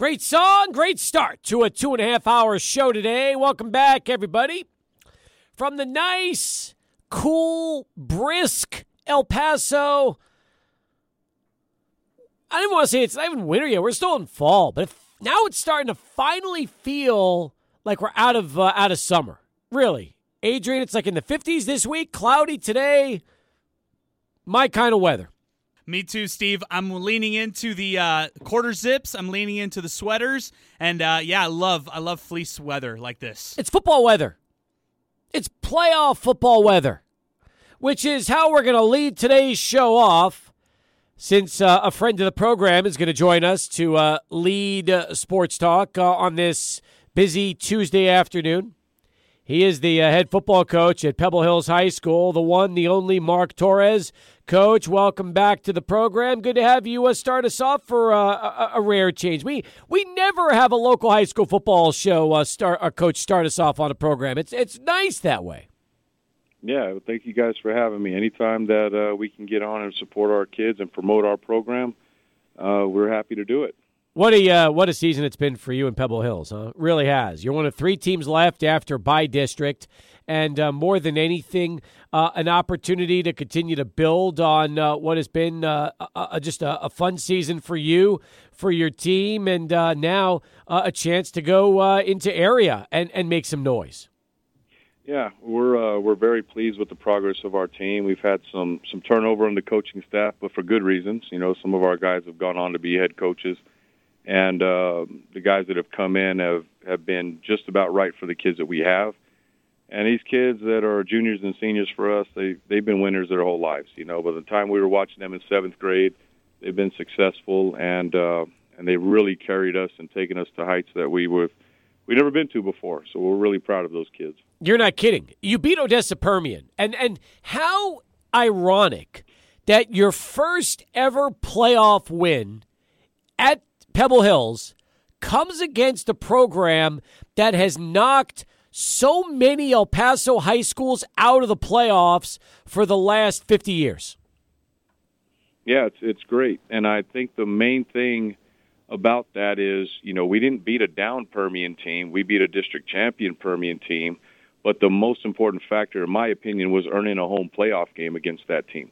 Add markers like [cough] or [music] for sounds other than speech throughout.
Great song, great start to a two and a half hour show today. Welcome back, everybody. From the nice, cool, brisk El Paso. I didn't want to say it's not even winter yet. We're still in fall, but now it's starting to finally feel like we're out of uh, out of summer. Really, Adrian, it's like in the 50s this week, cloudy today. My kind of weather. Me too, Steve. I'm leaning into the uh, quarter zips. I'm leaning into the sweaters, and uh, yeah, I love I love fleece weather like this. It's football weather. It's playoff football weather, which is how we're going to lead today's show off. Since uh, a friend of the program is going to join us to uh, lead uh, sports talk uh, on this busy Tuesday afternoon. He is the head football coach at Pebble Hills High School, the one, the only Mark Torres. Coach, welcome back to the program. Good to have you uh, start us off for uh, a, a, rare change. We we never have a local high school football show uh, start a coach start us off on a program. It's it's nice that way. Yeah, well, thank you guys for having me. Anytime that uh, we can get on and support our kids and promote our program, uh, we're happy to do it. What a uh, what a season it's been for you in Pebble Hills, huh? It really has. You're one of three teams left after bi-district, and uh, more than anything, uh, an opportunity to continue to build on uh, what has been uh, a, just a, a, fun season for you, for your team, and uh, now a chance to go into area and, and make some noise. Yeah, we're we're very pleased with the progress of our team. We've had some some turnover in the coaching staff, but for good reasons. You know, some of our guys have gone on to be head coaches and uh, the guys that have come in have have been just about right for the kids that we have. And these kids that are juniors and seniors for us, they they've been winners their whole lives. You know, by the time we were watching them in seventh grade, they've been successful and uh, and they've really carried us and taken us to heights that we were we've never been to before. So we're really proud of those kids. You're not kidding. You beat Odessa Permian, and and how ironic that your first ever playoff win at Pebble Hills comes against a program that has knocked so many El Paso high schools out of the playoffs for the last 50 years. Yeah, it's it's great. And I think the main thing about that is, you know, we didn't beat a down Permian team. We beat a district champion Permian team. But the most important factor, in my opinion, was earning a home playoff game against that team.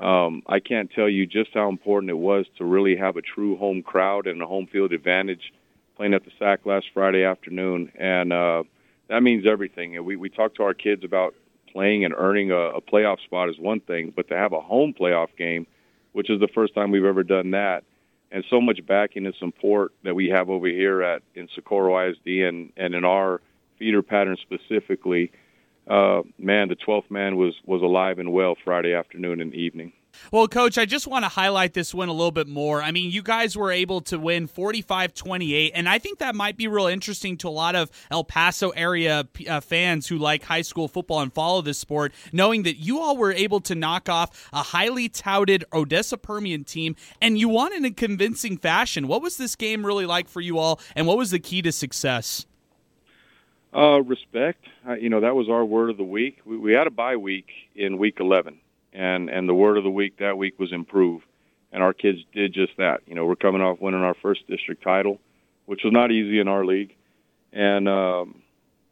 Um, I can't tell you just how important it was to really have a true home crowd and a home field advantage playing at the SAC last Friday afternoon, and uh, that means everything. And we we talk to our kids about playing and earning a, a playoff spot is one thing, but to have a home playoff game, which is the first time we've ever done that, and so much backing and support that we have over here at in Socorro ISD and and in our feeder pattern specifically uh, man, the 12th man was was alive and well Friday afternoon and evening. Well, coach, I just want to highlight this win a little bit more. I mean, you guys were able to win 45-28, and I think that might be real interesting to a lot of El Paso area uh, fans who like high school football and follow this sport, knowing that you all were able to knock off a highly touted Odessa Permian team and you won in a convincing fashion. What was this game really like for you all, and what was the key to success? Uh, respect. Uh, you know, that was our word of the week. We, we had a bye week in week 11, and and the word of the week that week was improve, and our kids did just that. You know, we're coming off winning our first district title, which was not easy in our league, and um,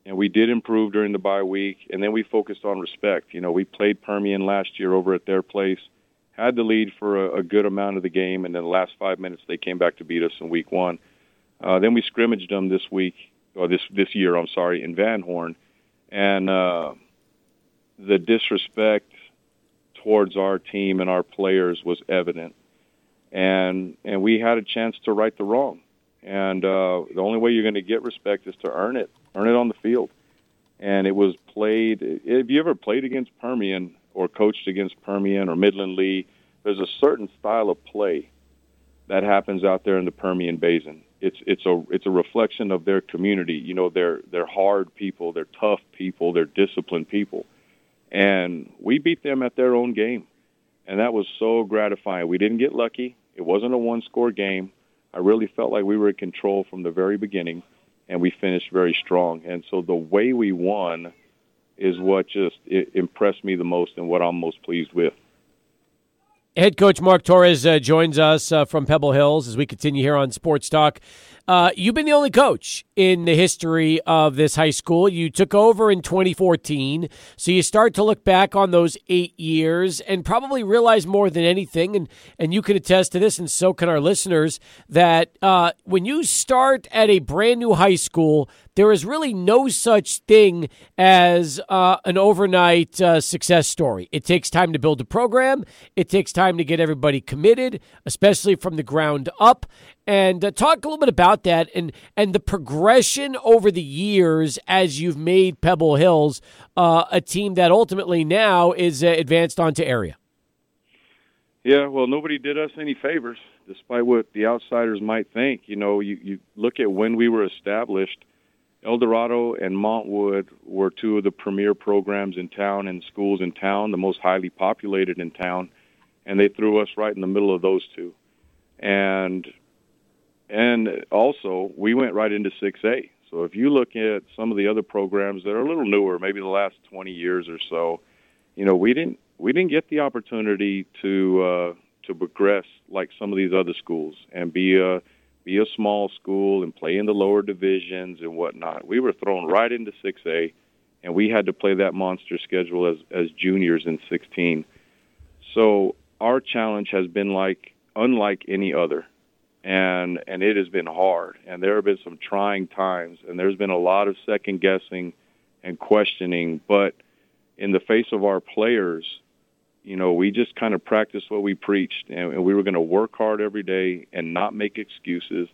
and we did improve during the bye week, and then we focused on respect. You know, we played Permian last year over at their place, had the lead for a, a good amount of the game, and then the last five minutes they came back to beat us in week one. Uh, then we scrimmaged them this week or this this year, I'm sorry, in Van Horn, and uh, the disrespect towards our team and our players was evident, and and we had a chance to right the wrong, and uh, the only way you're going to get respect is to earn it, earn it on the field, and it was played. If you ever played against Permian or coached against Permian or Midland Lee, there's a certain style of play that happens out there in the Permian Basin it's it's a it's a reflection of their community. You know, they're they're hard people, they're tough people, they're disciplined people, and we beat them at their own game, and that was so gratifying. We didn't get lucky. It wasn't a one-score game. I really felt like we were in control from the very beginning, and we finished very strong. And so the way we won is what just impressed me the most and what I'm most pleased with. Head coach Mark Torres uh, joins us uh, from Pebble Hills as we continue here on Sports Talk. Uh, you've been the only coach in the history of this high school. You took over in 2014, so you start to look back on those eight years and probably realize more than anything, and and you can attest to this, and so can our listeners, that uh, when you start at a brand new high school, there is really no such thing as uh, an overnight uh, success story. It takes time to build a program. It takes time to get everybody committed, especially from the ground up. And uh, talk a little bit about that and and the progression over the years as you've made Pebble Hills uh, a team that ultimately now is uh, advanced onto area. Yeah, well, nobody did us any favors, despite what the outsiders might think. You know, you, you look at when we were established El Dorado and Montwood were two of the premier programs in town and schools in town, the most highly populated in town, and they threw us right in the middle of those two. And and also we went right into 6A. So if you look at some of the other programs that are a little newer, maybe the last 20 years or so, you know, we didn't we didn't get the opportunity to uh, to progress like some of these other schools and be a be a small school and play in the lower divisions and whatnot. We were thrown right into 6A, and we had to play that monster schedule as as juniors in 16. So our challenge has been like unlike any other, and and it has been hard. And there have been some trying times, and there's been a lot of second guessing and questioning. But in the face of our players, you know, we just kind of practiced what we preached, and, and we were going to work hard every day and not make excuses,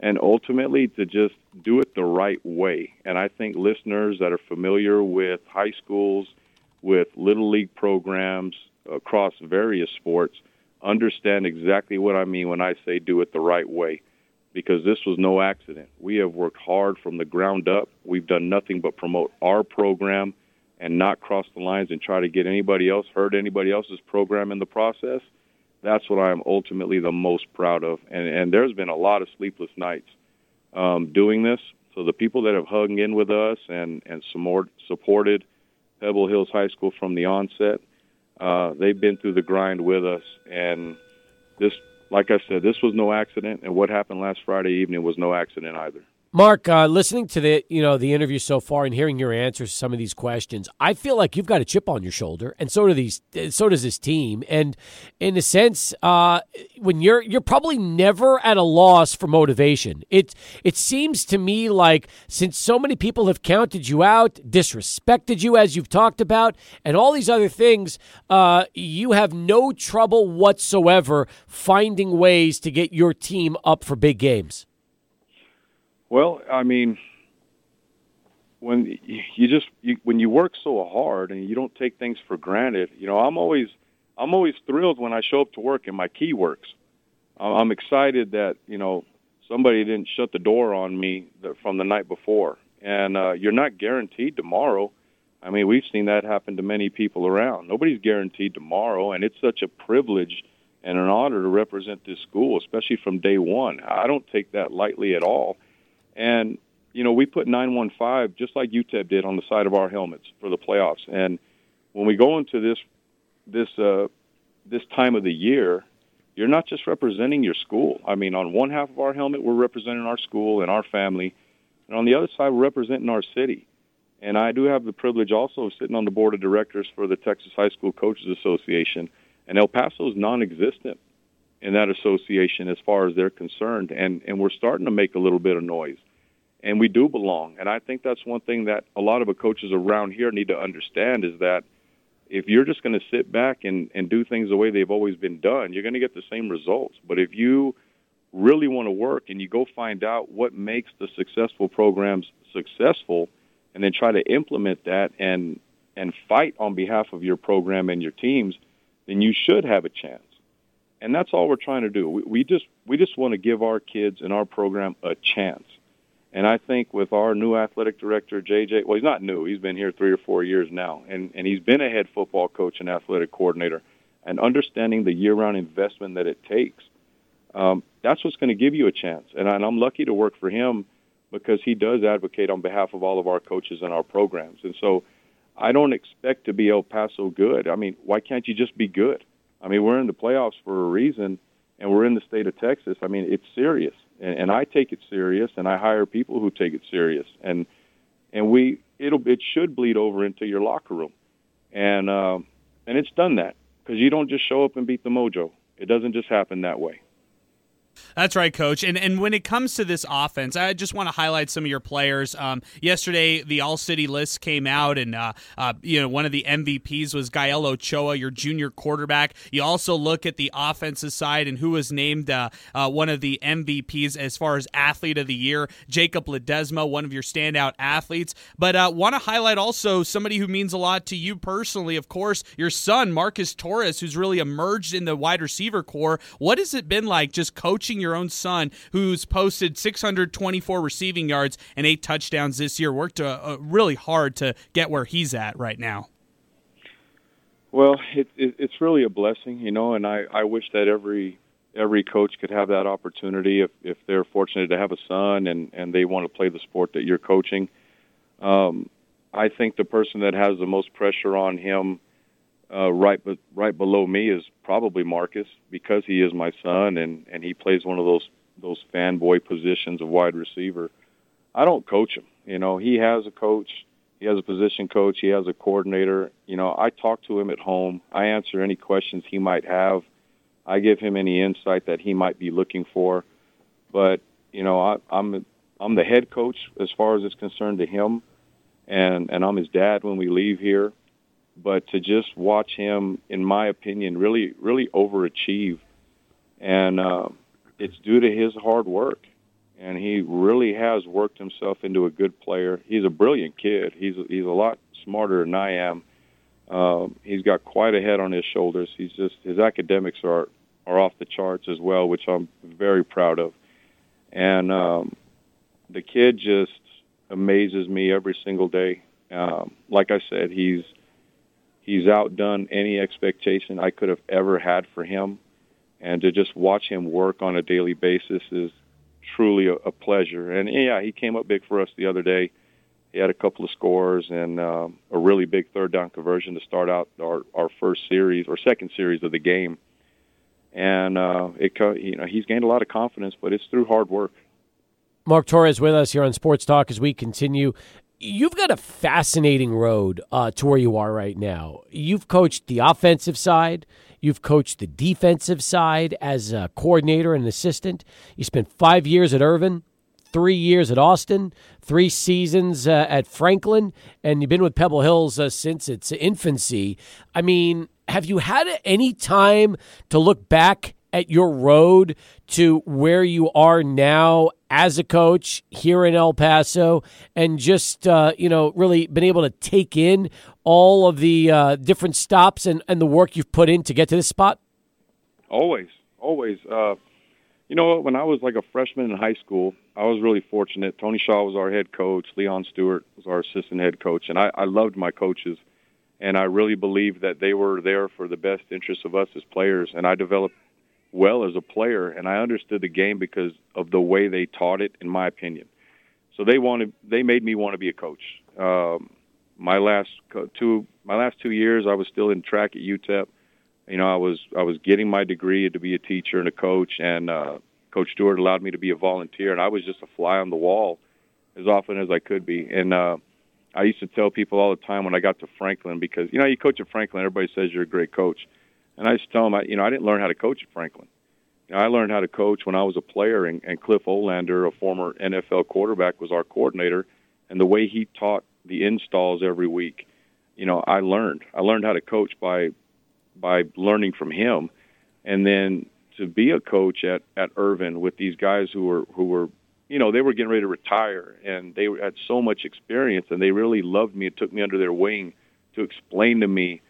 and ultimately to just do it the right way. And I think listeners that are familiar with high schools, with little league programs across various sports, understand exactly what I mean when I say do it the right way. Because this was no accident. We have worked hard from the ground up. We've done nothing but promote our program and not cross the lines and try to get anybody else hurt anybody else's program in the process that's what i'm ultimately the most proud of and and there's been a lot of sleepless nights um, doing this so the people that have hung in with us and and supported pebble hills high school from the onset uh, they've been through the grind with us and this like i said this was no accident and what happened last friday evening was no accident either Mark, uh, listening to the you know the interview so far and hearing your answers to some of these questions, I feel like you've got a chip on your shoulder, and so do these. So does this team. And in a sense, uh, when you're you're probably never at a loss for motivation. It it seems to me like since so many people have counted you out, disrespected you as you've talked about, and all these other things, uh, you have no trouble whatsoever finding ways to get your team up for big games. Well, I mean, when you just you, when you work so hard and you don't take things for granted, you know, I'm always I'm always thrilled when I show up to work and my key works. I'm excited that you know somebody didn't shut the door on me from the night before, and uh, you're not guaranteed tomorrow. I mean, we've seen that happen to many people around. Nobody's guaranteed tomorrow, and it's such a privilege and an honor to represent this school, especially from day one. I don't take that lightly at all. And you know, we put 915 just like UTEP did on the side of our helmets for the playoffs. And when we go into this this uh, this time of the year, you're not just representing your school. I mean, on one half of our helmet, we're representing our school and our family, and on the other side, we're representing our city. And I do have the privilege also of sitting on the board of directors for the Texas High School Coaches Association, and El Paso is non-existent in that association as far as they're concerned, and and we're starting to make a little bit of noise, and we do belong. And I think that's one thing that a lot of the coaches around here need to understand is that if you're just going to sit back and and do things the way they've always been done, you're going to get the same results. But if you really want to work and you go find out what makes the successful programs successful, and then try to implement that and and fight on behalf of your program and your teams, then you should have a chance and that's all we're trying to do. We, we just we just want to give our kids and our program a chance. And I think with our new athletic director, JJ, well, he's not new. He's been here three or four years now, and and he's been a head football coach and athletic coordinator, and understanding the year-round investment that it takes. Um, that's what's going to give you a chance. And, I, and I'm lucky to work for him because he does advocate on behalf of all of our coaches and our programs. And so I don't expect to be El Paso good. I mean, why can't you just be good? I mean, we're in the playoffs for a reason, and we're in the state of Texas. I mean, it's serious, and, and I take it serious, and I hire people who take it serious, and and we it'll it should bleed over into your locker room, and um, and it's done that because you don't just show up and beat the mojo. It doesn't just happen that way. That's right, coach. And and when it comes to this offense, I just want to highlight some of your players. Um, yesterday, the All City list came out, and uh, uh, you know one of the MVPs was Gael Ochoa, your junior quarterback. You also look at the offensive side and who was named uh, uh one of the MVPs as far as athlete of the year, Jacob Ledesma, one of your standout athletes. But uh, want to highlight also somebody who means a lot to you personally, of course, your son Marcus Torres, who's really emerged in the wide receiver corps. What has it been like just coaching? your own son, who's posted 624 receiving yards and eight touchdowns this year, worked uh, uh, really hard to get where he's at right now. Well, it, it, it's really a blessing, you know, and I, I wish that every every coach could have that opportunity if, if they're fortunate to have a son and, and they want to play the sport that you're coaching. Um, I think the person that has the most pressure on him uh, right, but right below me is probably Marcus because he is my son and and he plays one of those those fanboy positions of wide receiver. I don't coach him. You know, he has a coach. He has a position coach. He has a coordinator. You know, I talk to him at home. I answer any questions he might have. I give him any insight that he might be looking for. But you know, I, I'm I'm the head coach as far as it's concerned to him, and and I'm his dad when we leave here but to just watch him, in my opinion, really, really overachieve, and uh, it's due to his hard work. And he really has worked himself into a good player. He's a brilliant kid. He's he's a lot smarter than I am. Um, he's got quite a head on his shoulders. He's just his academics are are off the charts as well, which I'm very proud of. And um, the kid just amazes me every single day. Um, like I said, he's He's outdone any expectation I could have ever had for him. And to just watch him work on a daily basis is truly a, a pleasure. And yeah, he came up big for us the other day. He had a couple of scores and uh, a really big third down conversion to start out our, our first series or second series of the game. And uh, it, you know, he's gained a lot of confidence, but it's through hard work. Mark Torres with us here on Sports Talk as we continue you've got a fascinating road uh, to where you are right now. You've coached the offensive side. You've coached the defensive side as a coordinator and assistant. You spent five years at Irvin, three years at Austin, three seasons uh, at Franklin, and you've been with Pebble Hills uh, since its infancy. I mean, have you had any time to look back at your road to where you are now as a coach here in El Paso and just, uh, you know, really been able to take in all of the uh, different stops and, and the work you've put in to get to this spot? Always, always. Uh, you know, when I was like a freshman in high school, I was really fortunate. Tony Shaw was our head coach. Leon Stewart was our assistant head coach. And I, I loved my coaches. And I really believed that they were there for the best interests of us as players. And I developed well as a player, and I understood the game because of the way they taught it, in my opinion. So they wanted, they made me want to be a coach. Um, my last two, my last two years, I was still in track at UTEP. You know, I was I was getting my degree to be a teacher and a coach, and uh, Coach Stewart allowed me to be a volunteer, and I was just a fly on the wall as often as I could be. And uh, I used to tell people all the time when I got to Franklin, because you know, you coach at Franklin, everybody says you're a great coach and I just tell them, I, you know, I didn't learn how to coach at Franklin. You know, I learned how to coach when I was a player, and, and Cliff Olander, a former NFL quarterback, was our coordinator. And the way he taught the installs every week, you know, I learned. I learned how to coach by by learning from him, and then to be a coach at at Irvin with these guys who were who were you know they were getting ready to retire and they had so much experience and they really loved me and took me under their wing to explain to me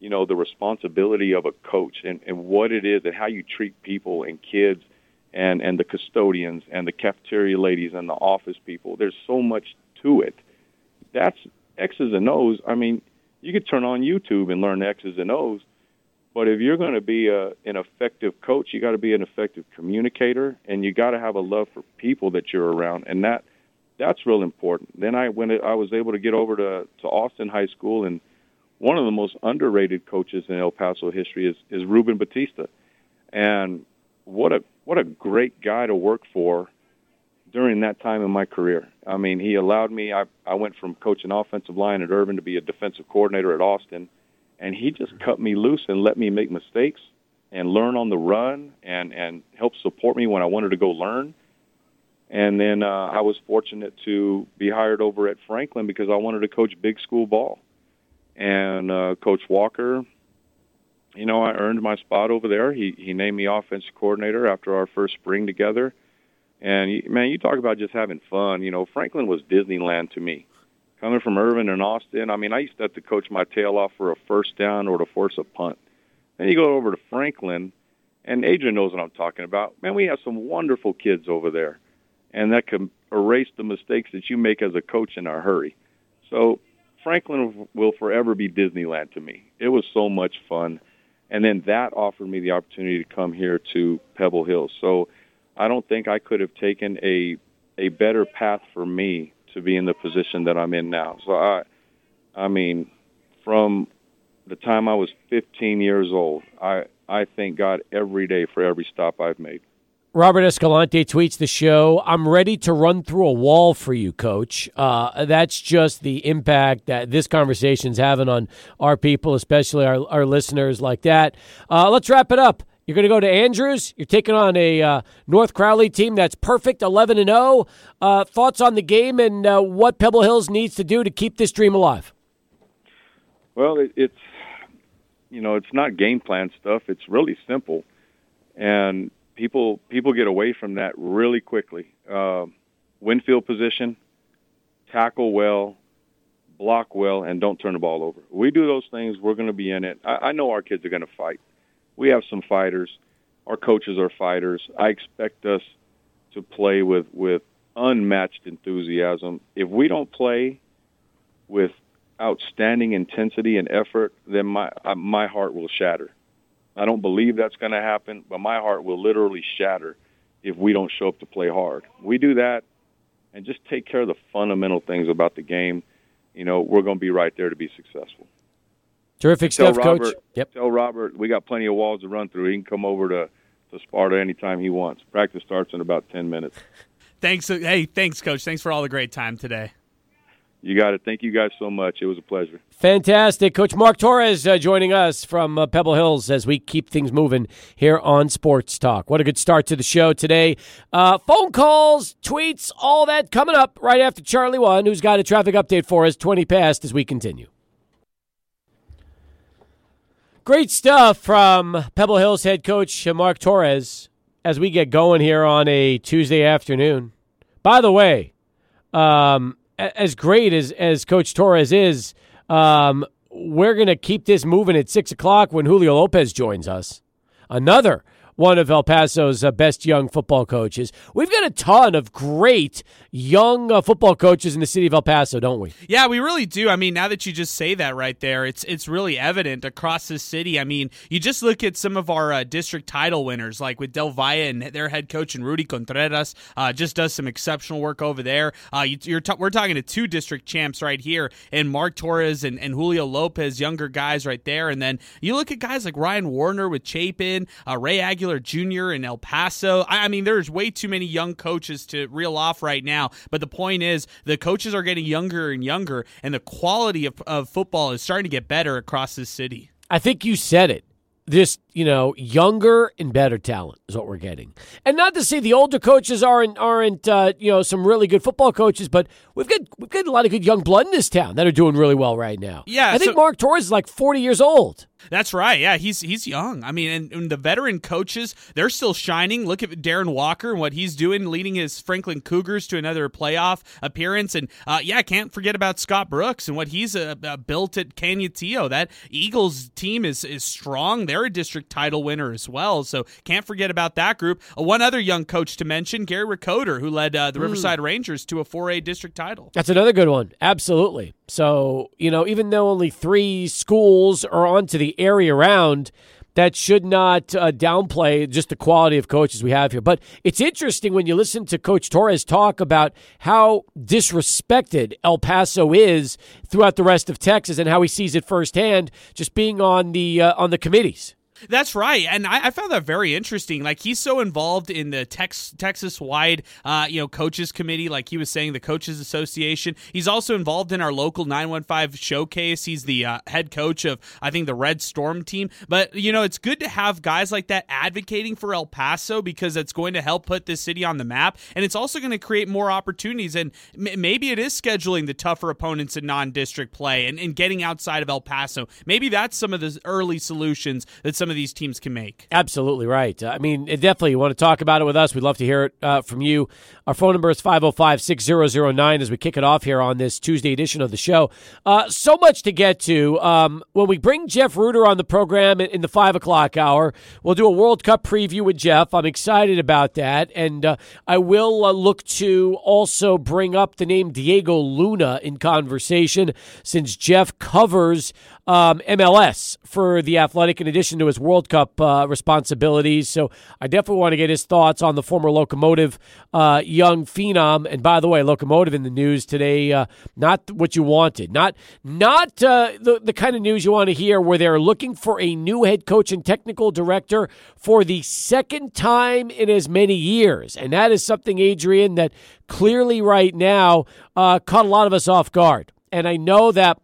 you know the responsibility of a coach and, and what it is and how you treat people and kids and and the custodians and the cafeteria ladies and the office people. There's so much to it. That's x's and o's. I mean you could turn on youtube and learn x's and o's but if you're going to be a, an effective coach you got to be an effective communicator and you got to have a love for people that you're around. And that that's real important. Then i when i was able to get over to to austin high school and one of the most underrated coaches in El Paso history is is Ruben Batista, and what a what a great guy to work for during that time in my career. I mean, he allowed me. I I went from coaching offensive line at Irvin to be a defensive coordinator at Austin, and he just cut me loose and let me make mistakes and learn on the run and and help support me when I wanted to go learn. And then uh, I was fortunate to be hired over at Franklin because I wanted to coach big school ball and uh, Coach Walker. You know, I earned my spot over there. He he named me offensive coordinator after our first spring together. And man, you talk about just having fun. You know, Franklin was Disneyland to me. Coming from Irvin and Austin, I mean, I used to have to coach my tail off for a first down or to force a punt. Then you go over to Franklin, and Adrian knows what I'm talking about. Man, we have some wonderful kids over there, and that can erase the mistakes that you make as a coach in a hurry. So Franklin will forever be Disneyland to me. It was so much fun. And then that offered me the opportunity to come here to Pebble Hills. So I don't think I could have taken a a better path for me to be in the position that I'm in now. So I I mean from the time I was 15 years old, I I thank God every day for every stop I've made. Robert Escalante tweets the show. I'm ready to run through a wall for you, coach. Uh, that's just the impact that this conversation's having on our people, especially our, our listeners like that. Uh, let's wrap it up. You're going to go to Andrews. You're taking on a uh, North Crowley team that's perfect, 11 and 0. Uh, thoughts on the game and uh, what Pebble Hills needs to do to keep this dream alive? Well, it, it's you know, it's not game plan stuff. It's really simple, and people people get away from that really quickly. Uh, Winfield position, tackle well, block well, and don't turn the ball over. We do those things, we're going to be in it. I, I know our kids are going to fight. We have some fighters. Our coaches are fighters. I expect us to play with with unmatched enthusiasm. If we don't play with outstanding intensity and effort, then my uh, my heart will shatter. I don't believe that's going to happen, but my heart will literally shatter if we don't show up to play hard. We do that and just take care of the fundamental things about the game. You know, we're going to be right there to be successful. Terrific tell stuff, Robert, coach. Yep. Tell Robert we got plenty of walls to run through. He can come over to to Sparta anytime he wants. Practice starts in about 10 minutes. [laughs] Thanks. Uh, hey, thanks, coach. Thanks for all the great time today. You got it. Thank you guys so much. It was a pleasure. Fantastic. Coach Mark Torres uh, joining us from uh, Pebble Hills as we keep things moving here on Sports Talk. What a good start to the show today. Uh, phone calls, tweets, all that coming up right after Charlie One, who's got a traffic update for us 20 past as we continue. Great stuff from Pebble Hills head coach Mark Torres as we get going here on a Tuesday afternoon. By the way, um, as great as, as Coach Torres is, um, we're going to keep this moving at 6 o'clock when Julio Lopez joins us. Another one of El Paso's uh, best young football coaches. We've got a ton of great young uh, football coaches in the city of El Paso, don't we? Yeah, we really do. I mean, now that you just say that right there, it's it's really evident across the city. I mean, you just look at some of our uh, district title winners, like with Del Valle and their head coach and Rudy Contreras, uh, just does some exceptional work over there. Uh, you, are t- we're talking to two district champs right here, and Mark Torres and, and Julio Lopez, younger guys right there. And then you look at guys like Ryan Warner with Chapin, uh, Ray Aguilar Jr. in El Paso. I, I mean, there's way too many young coaches to reel off right now. But the point is, the coaches are getting younger and younger, and the quality of, of football is starting to get better across this city. I think you said it. this, you know, younger and better talent is what we're getting. And not to say the older coaches aren't aren't uh, you know some really good football coaches, but we've got we've got a lot of good young blood in this town that are doing really well right now. Yeah, I think so- Mark Torres is like forty years old. That's right. Yeah, he's he's young. I mean, and, and, the veteran coaches, they're still shining. Look at Darren Walker and what he's doing, leading his Franklin Cougars to another playoff appearance. And uh, yeah, can't forget about Scott Brooks and what he's uh, uh, built at Canutillo. That Eagles team is is strong. They're a district title winner as well. So can't forget about that group. Uh, one other young coach to mention, Gary Ricoder, who led uh, the mm. Riverside Rangers to a 4A district title. That's another good one. Absolutely. So, you know, even though only three schools are onto the area around that should not uh, downplay just the quality of coaches we have here. But it's interesting when you listen to Coach Torres talk about how disrespected El Paso is throughout the rest of Texas and how he sees it firsthand, just being on the uh, on the committees. That's right, and I, I, found that very interesting. Like he's so involved in the Tex, Texas-wide, uh, you know, coaches committee. Like he was saying, the coaches association. He's also involved in our local 915 showcase. He's the uh, head coach of, I think, the Red Storm team. But you know, it's good to have guys like that advocating for El Paso because it's going to help put this city on the map, and it's also going to create more opportunities. And m- maybe it is scheduling the tougher opponents in non-district play and, and getting outside of El Paso. Maybe that's some of the early solutions that some of these teams can make. Absolutely right. I mean, definitely, you want to talk about it with us. We'd love to hear it uh, from you. Our phone number is 505 6009 as we kick it off here on this Tuesday edition of the show. Uh, so much to get to. Um, when we bring Jeff Rueter on the program in the 5 o'clock hour, we'll do a World Cup preview with Jeff. I'm excited about that. And uh, I will uh, look to also bring up the name Diego Luna in conversation since Jeff covers um, MLS for the Athletic in addition to his World Cup uh, responsibilities. So I definitely want to get his thoughts on the former locomotive uh, young phenom. And by the way, locomotive in the news today, uh, not what you wanted, not not uh, the the kind of news you want to hear, where they're looking for a new head coach and technical director for the second time in as many years, and that is something, Adrian, that clearly right now uh, caught a lot of us off guard. And I know that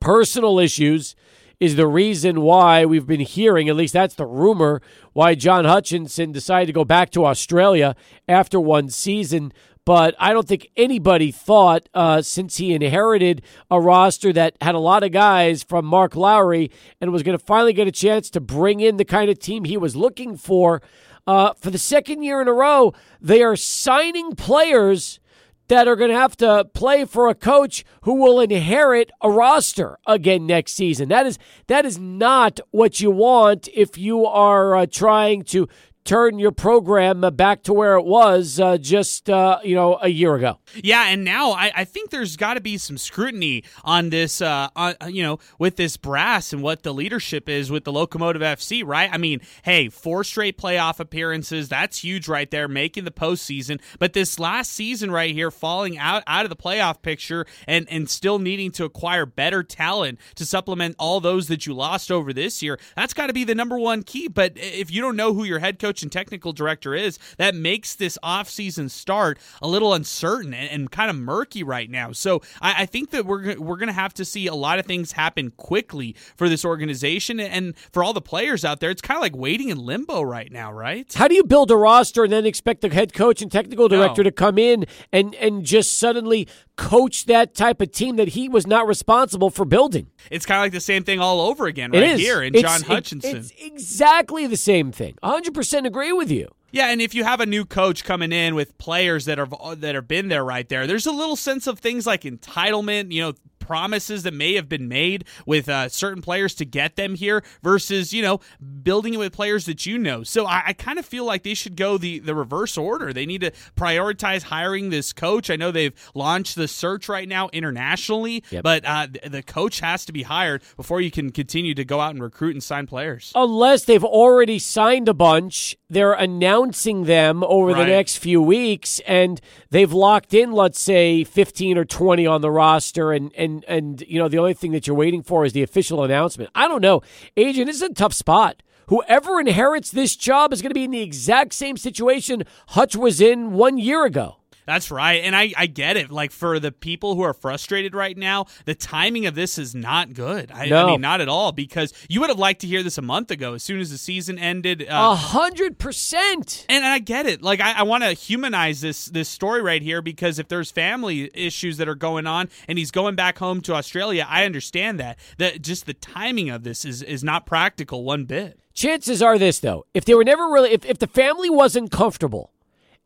personal issues is the reason why we've been hearing, at least that's the rumor, why John Hutchinson decided to go back to Australia after one season. But I don't think anybody thought, uh, since he inherited a roster that had a lot of guys from Mark Lowry and was going to finally get a chance to bring in the kind of team he was looking for. Uh, for the second year in a row, they are signing players that are going to have to play for a coach who will inherit a roster again next season. That is that is not what you want if you are uh, trying to turn your program back to where it was uh, just uh, you know a year ago. Yeah, and now I, I think there's got to be some scrutiny on this, uh, on, you know, with this brass and what the leadership is with the Locomotive FC, right? I mean, hey, four straight playoff appearances, that's huge right there, making the postseason. But this last season right here, falling out out of the playoff picture and and still needing to acquire better talent to supplement all those that you lost over this year, that's got to be the number one key. But if you don't know who your head coach coach and technical director is, that makes this offseason start a little uncertain and, and kind of murky right now. So I, I think that we're we're going to have to see a lot of things happen quickly for this organization and for all the players out there. It's kind of like waiting in limbo right now, right? How do you build a roster and then expect the head coach and technical director no. to come in and and just suddenly coach that type of team that he was not responsible for building. It's kind of like the same thing all over again right here in it's, John Hutchinson. It, it's exactly the same thing. 100% agree with you. Yeah, and if you have a new coach coming in with players that are that have been there right there, there's a little sense of things like entitlement, you know, promises that may have been made with uh, certain players to get them here versus you know building it with players that you know. So I, I kind of feel like they should go the the reverse order. They need to prioritize hiring this coach. I know they've launched the search right now internationally, yep. but uh, the coach has to be hired before you can continue to go out and recruit and sign players. Unless they've already signed a bunch, they're announcing them over right. the next few weeks, and they've locked in, let's say, fifteen or twenty on the roster, and and and you know the only thing that you're waiting for is the official announcement. I don't know, agent. This is a tough spot. Whoever inherits this job is going to be in the exact same situation Hutch was in one year ago. That's right. And I, I get it. Like for the people who are frustrated right now, the timing of this is not good. I, no. I mean, not at all, because you would have liked to hear this a month ago as soon as the season ended. Uh, a hundred percent. And I get it. Like I, I want to humanize this this story right here because if there's family issues that are going on and he's going back home to Australia, I understand that. That just the timing of this is is not practical one bit. Chances are this though, if they were never really if, if the family wasn't comfortable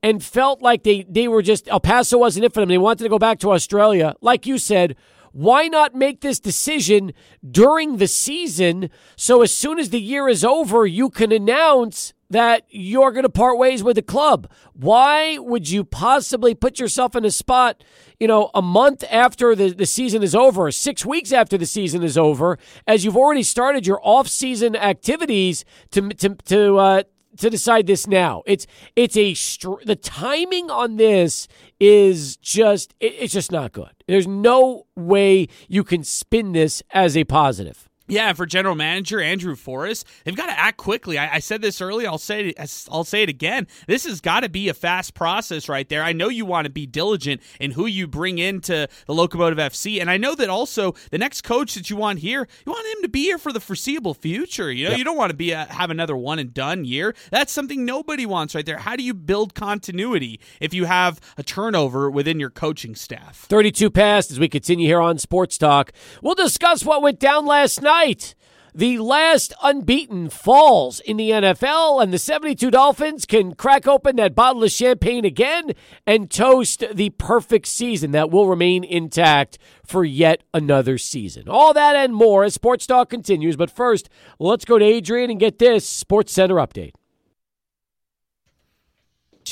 and felt like they, they were just, El Paso wasn't it for them. They wanted to go back to Australia. Like you said, why not make this decision during the season so as soon as the year is over, you can announce that you're going to part ways with the club. Why would you possibly put yourself in a spot, you know, a month after the, the season is over, six weeks after the season is over, as you've already started your off-season activities to to to uh, to decide this now. It's it's a str- the timing on this is just it, it's just not good. There's no way you can spin this as a positive. Yeah, for general manager Andrew Forrest, they've got to act quickly. I, I said this earlier. I'll say it. I'll say it again. This has got to be a fast process right there. I know you want to be diligent in who you bring into the Locomotive FC, and I know that also the next coach that you want here, you want him to be here for the foreseeable future. You know, yep. you don't want to be a, have another one and done year. That's something nobody wants right there. How do you build continuity if you have a turnover within your coaching staff? Thirty-two past as we continue here on Sports Talk. We'll discuss what went down last night night. The last unbeaten falls in the NFL, and the 72 Dolphins can crack open that bottle of champagne again and toast the perfect season that will remain intact for yet another season. All that and more as Sports Talk continues. But first, let's go to Adrian and get this Sports Center update.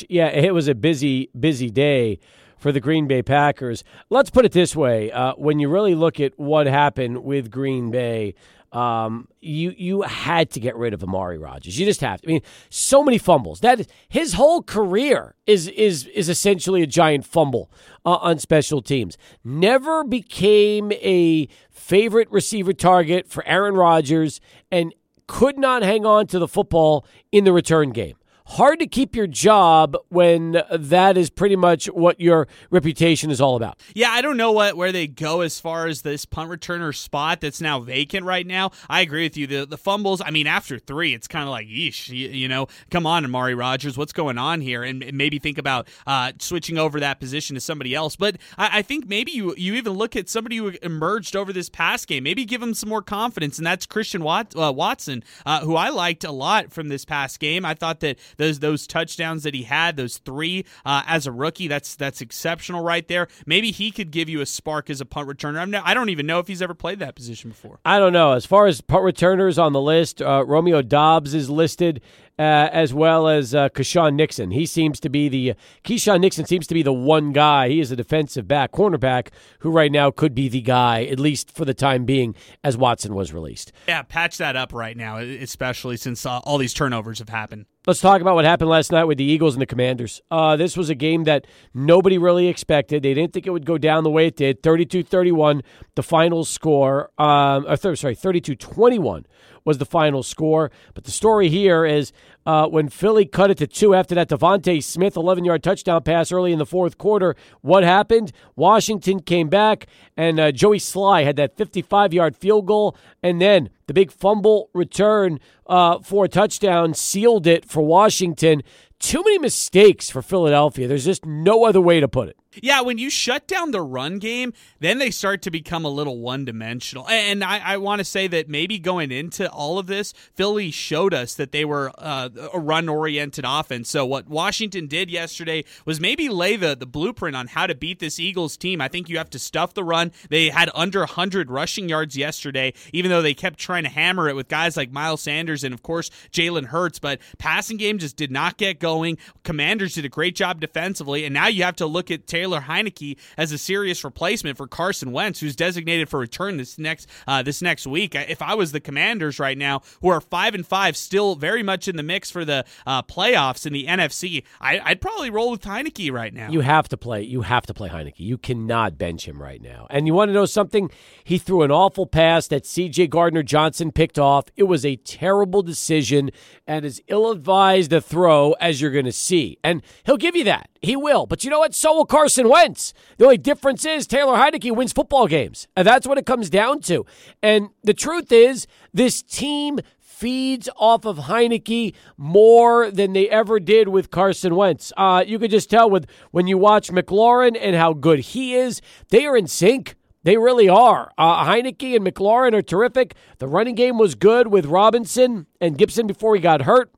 Yeah, it was a busy, busy day for the Green Bay Packers. Let's put it this way: uh, when you really look at what happened with Green Bay, um, you you had to get rid of Amari Rodgers. You just have to. I mean, so many fumbles. That his whole career is is is essentially a giant fumble uh, on special teams. Never became a favorite receiver target for Aaron Rodgers, and could not hang on to the football in the return game hard to keep your job when that is pretty much what your reputation is all about. Yeah, I don't know what where they go as far as this punt returner spot that's now vacant right now. I agree with you. The the fumbles, I mean, after three, it's kind of like, yeesh, you, you, know, come on, Amari Rodgers, what's going on here? And, maybe think about uh, switching over that position to somebody else. But I, I, think maybe you you even look at somebody who emerged over this past game, maybe give him some more confidence, and that's Christian Wat, uh, Watson, uh, who I liked a lot from this past game. I thought that those those touchdowns that he had, those three uh, as a rookie, that's that's exceptional right there. Maybe he could give you a spark as a punt returner. I'm I don't even know if he's ever played that position before. I don't know. As far as punt returners on the list, uh, Romeo Doubs is listed uh, as well as uh, Keisean Nixon. He seems to be the Keisean Nixon seems to be the one guy. He is a defensive back, cornerback, who right now could be the guy, at least for the time being, as Watson was released. Yeah, patch that up right now, especially since uh, all these turnovers have happened. Let's talk about what happened last night with the Eagles and the Commanders. Uh, this was a game that nobody really expected. They didn't think it would go down the way it did. 32 31, the final score. Um, or th- sorry, 32 21 was the final score. But the story here is uh, when Philly cut it to two after that DeVonta Smith 11 yard touchdown pass early in the fourth quarter. What happened? Washington came back, and uh, Joey Slye had that 55 yard field goal, and then the big fumble return uh, for a touchdown sealed it for Washington. Too many mistakes for Philadelphia. There's just no other way to put it. Yeah, when you shut down the run game, then they start to become a little one dimensional. And I, I want to say that maybe going into all of this, Philly showed us that they were uh, a run oriented offense. So what Washington did yesterday was maybe lay the, the blueprint on how to beat this Eagles team. I think you have to stuff the run. They had under 100 rushing yards yesterday, even though they kept trying to hammer it with guys like Miles Sanders and, of course, Jalen Hurts. But passing game just did not get going. Commanders did a great job defensively. And now you have to look at Taylor Heinicke as a serious replacement for Carson Wentz, who's designated for return this next uh, this next week. If I was the Commanders right now, who are five and five, still very much in the mix for the uh, playoffs in the NFC, I, would probably roll with Heinicke right now. You have to play. You have to play Heinicke. You cannot bench him right now. And you want to know something? He threw an awful pass that C.J. Gardner Johnson picked off. It was a terrible decision and as ill advised a throw as you're going to see. And he'll give you that. He will. But you know what? So will Carson Wentz. The only difference is Taylor Heinicke wins football games. And that's what it comes down to. And the truth is, this team feeds off of Heinicke more than they ever did with Carson Wentz. Uh, you could just tell with when you watch McLaurin and how good he is, they are in sync. They really are. Uh, Heinicke and McLaurin are terrific. The running game was good with Robinson and Gibson before he got hurt.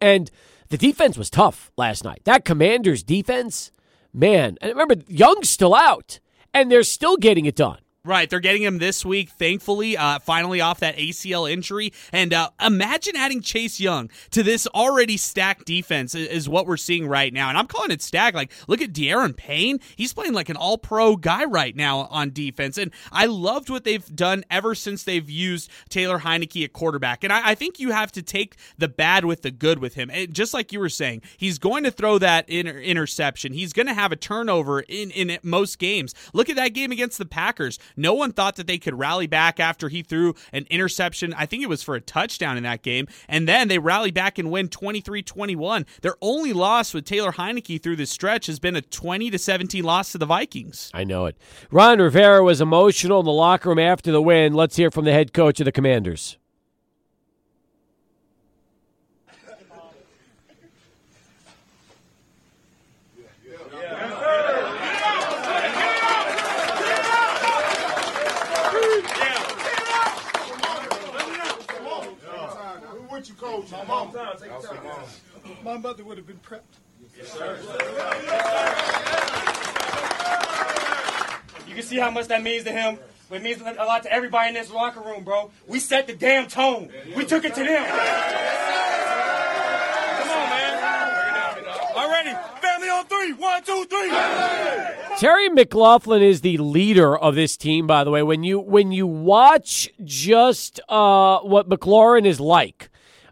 And the defense was tough last night. That Commanders defense, man. And remember, Young's still out, and they're still getting it done. Right, they're getting him this week, thankfully, uh, finally off that ACL injury. And uh, imagine adding Chase Young to this already stacked defense is, is, what we're seeing right now. And I'm calling it stacked. Like, look at Daron Payne. He's playing like an all pro guy right now on defense. And I loved what they've done ever since they've used Taylor Heinicke at quarterback. And I, I think you have to take the bad with the good with him. It, just like you were saying, he's going to throw that inter- interception. He's going to have a turnover in, in most games. Look at that game against the Packers. No one thought that they could rally back after he threw an interception. I think it was for a touchdown in that game. And then they rally back and win 23 21. Their only loss with Taylor Heinicke through this stretch has been a 20 to 17 loss to the Vikings. I know it. Ron Rivera was emotional in the locker room after the win. Let's hear from the head coach of the Commanders. Coach. My mom. My mother would have been prepped. Yes, sir. You can see how much that means to him. It means a lot to everybody in this locker room, bro. We set the damn tone. We took it to them. Come on, man. Already. Family on three. One, two, three. Terry McLaurin is the leader of this team, by the way. When you when you watch just uh, what McLaurin is like,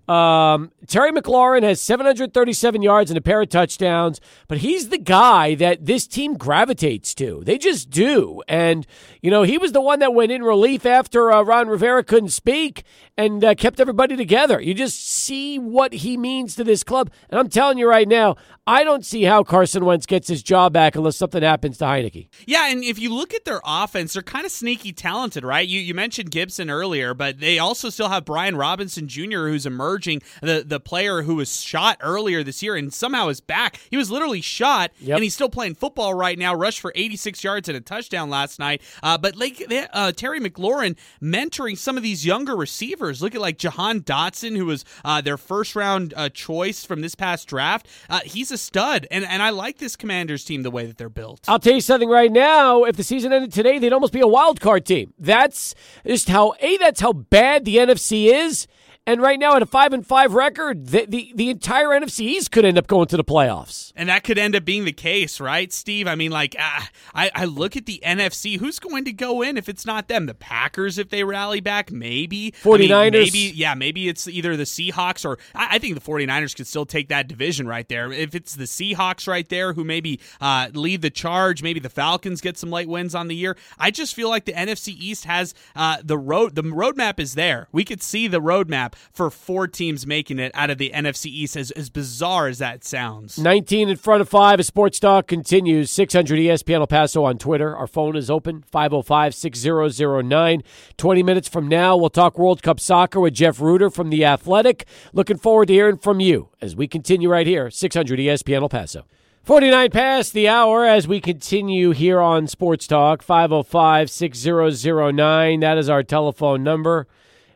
um, Terry McLaurin has 737 yards and a pair of touchdowns, but he's the guy that this team gravitates to. They just do. And, you know, he was the one that went in relief after uh, Ron Rivera couldn't speak and uh, kept everybody together. You just see what he means to this club. And I'm telling you right now, I don't see how Carson Wentz gets his job back unless something happens to Heinicke. Yeah, and if you look at their offense, they're kind of sneaky talented, right? You you mentioned Gibson earlier, but they also still have Brian Robinson Jr., who's emerging, the the player who was shot earlier this year and somehow is back. He was literally shot, yep. and he's still playing football right now. Rushed for 86 yards and a touchdown last night. Uh, but like uh, Terry McLaurin mentoring some of these younger receivers. Look at like Jahan Dotson, who was uh, their first round uh, choice from this past draft. Uh, he's a stud, and and I like this Commanders team the way that they're built. I'll tell you something right now. If the season ended today, they'd almost be a wild card team. That's just how a that's how bad the NFC is. And right now, at a five and five record, the, the, the entire NFC East could end up going to the playoffs. And that could end up being the case, right, Steve? I mean, like, uh, I, I look at the NFC. Who's going to go in if it's not them? The Packers, if they rally back, maybe. 49ers. I mean, maybe, yeah, maybe it's either the Seahawks or I, I, think the 49ers could still take that division right there. If it's the Seahawks right there who maybe uh, lead the charge, maybe the Falcons get some late wins on the year. I just feel like the NFC East has uh, the road, the roadmap is there. We could see the roadmap for four teams making it out of the NFC East, as, as bizarre as that sounds. 19 in front of five. A sports talk continues. 600 ESPN El Paso on Twitter. Our phone is open 505 6009. 20 minutes from now, we'll talk World Cup soccer with Jeff Rueter from The Athletic. Looking forward to hearing from you as we continue right here, 600 ESPN El Paso. 49 past the hour as we continue here on Sports Talk, 505 6009. That is our telephone number.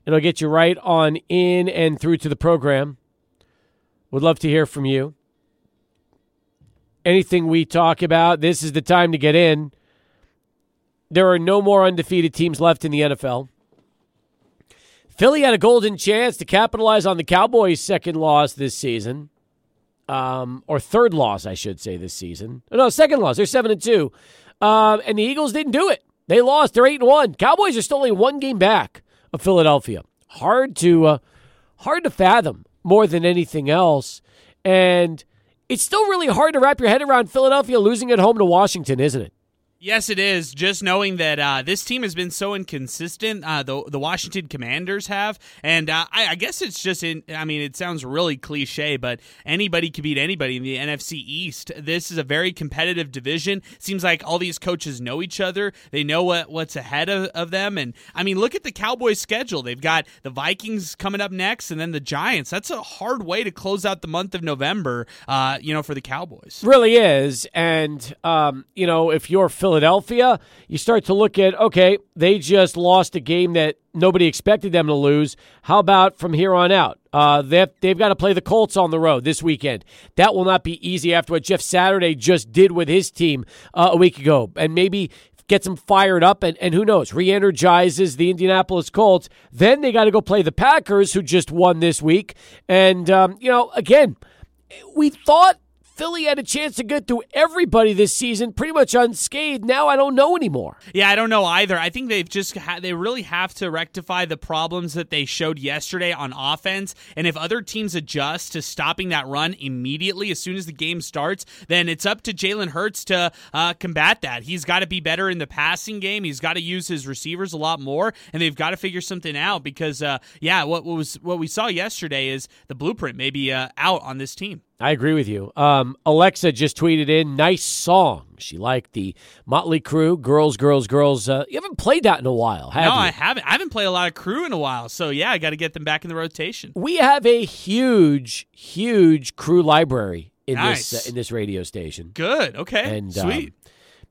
It'll get you right on in and through to the program. Would love to hear from you. Anything we talk about, this is the time to get in. There are no more undefeated teams left in the NFL. Philly had a golden chance to capitalize on the Cowboys' second loss this season, um, or third loss, I should say, this season. No, second loss. They're seven and two, um, and the Eagles didn't do it. They lost. They're eight and one. Cowboys are still only one game back of Philadelphia. Hard to uh, hard to fathom more than anything else, and it's still really hard to wrap your head around Philadelphia losing at home to Washington, isn't it? Yes, it is. Just knowing that uh, this team has been so inconsistent, uh, the the Washington Commanders have, and uh, I, I, guess it's just in. I mean, it sounds really cliche, but anybody can beat anybody in the NFC East. This is a very competitive division. Seems like all these coaches know each other. They know what what's ahead of, of them, and I mean, look at the Cowboys' schedule. They've got the Vikings coming up next, and then the Giants. That's a hard way to close out the month of November. Uh, you know, for the Cowboys, really is. And um, you know, if you're Philadelphia, you start to look at, okay, they just lost a game that nobody expected them to lose. How about from here on out? Uh, they've, they've got to play the Colts on the road this weekend. That will not be easy after what Jeff Saturday just did with his team uh, a week ago. And maybe gets them fired up, and, and who knows, re energizes the Indianapolis Colts. Then they got to go play the Packers, who just won this week. And, um, you know, again, we thought Philly had a chance to get through everybody this season pretty much unscathed. Now I don't know anymore. Yeah, I don't know either. I think they've just ha- they really have to rectify the problems that they showed yesterday on offense. And if other teams adjust to stopping that run immediately as soon as the game starts, then it's up to Jalen Hurts to uh, combat that. He's got to be better in the passing game. He's got to use his receivers a lot more, and they've got to figure something out because, uh, yeah, what, was what we saw yesterday is the blueprint maybe uh, out on this team. I agree with you. Um, Alexa just tweeted in, nice song. She liked the Motley Crue, Girls, Girls, Girls. Uh, you haven't played that in a while, have no, you? No, I haven't. I haven't played a lot of Crue in a while, so yeah, I got to get them back in the rotation. We have a huge, huge Crue library in Nice. this uh, in this radio station. Good. Okay. And um, Sweet.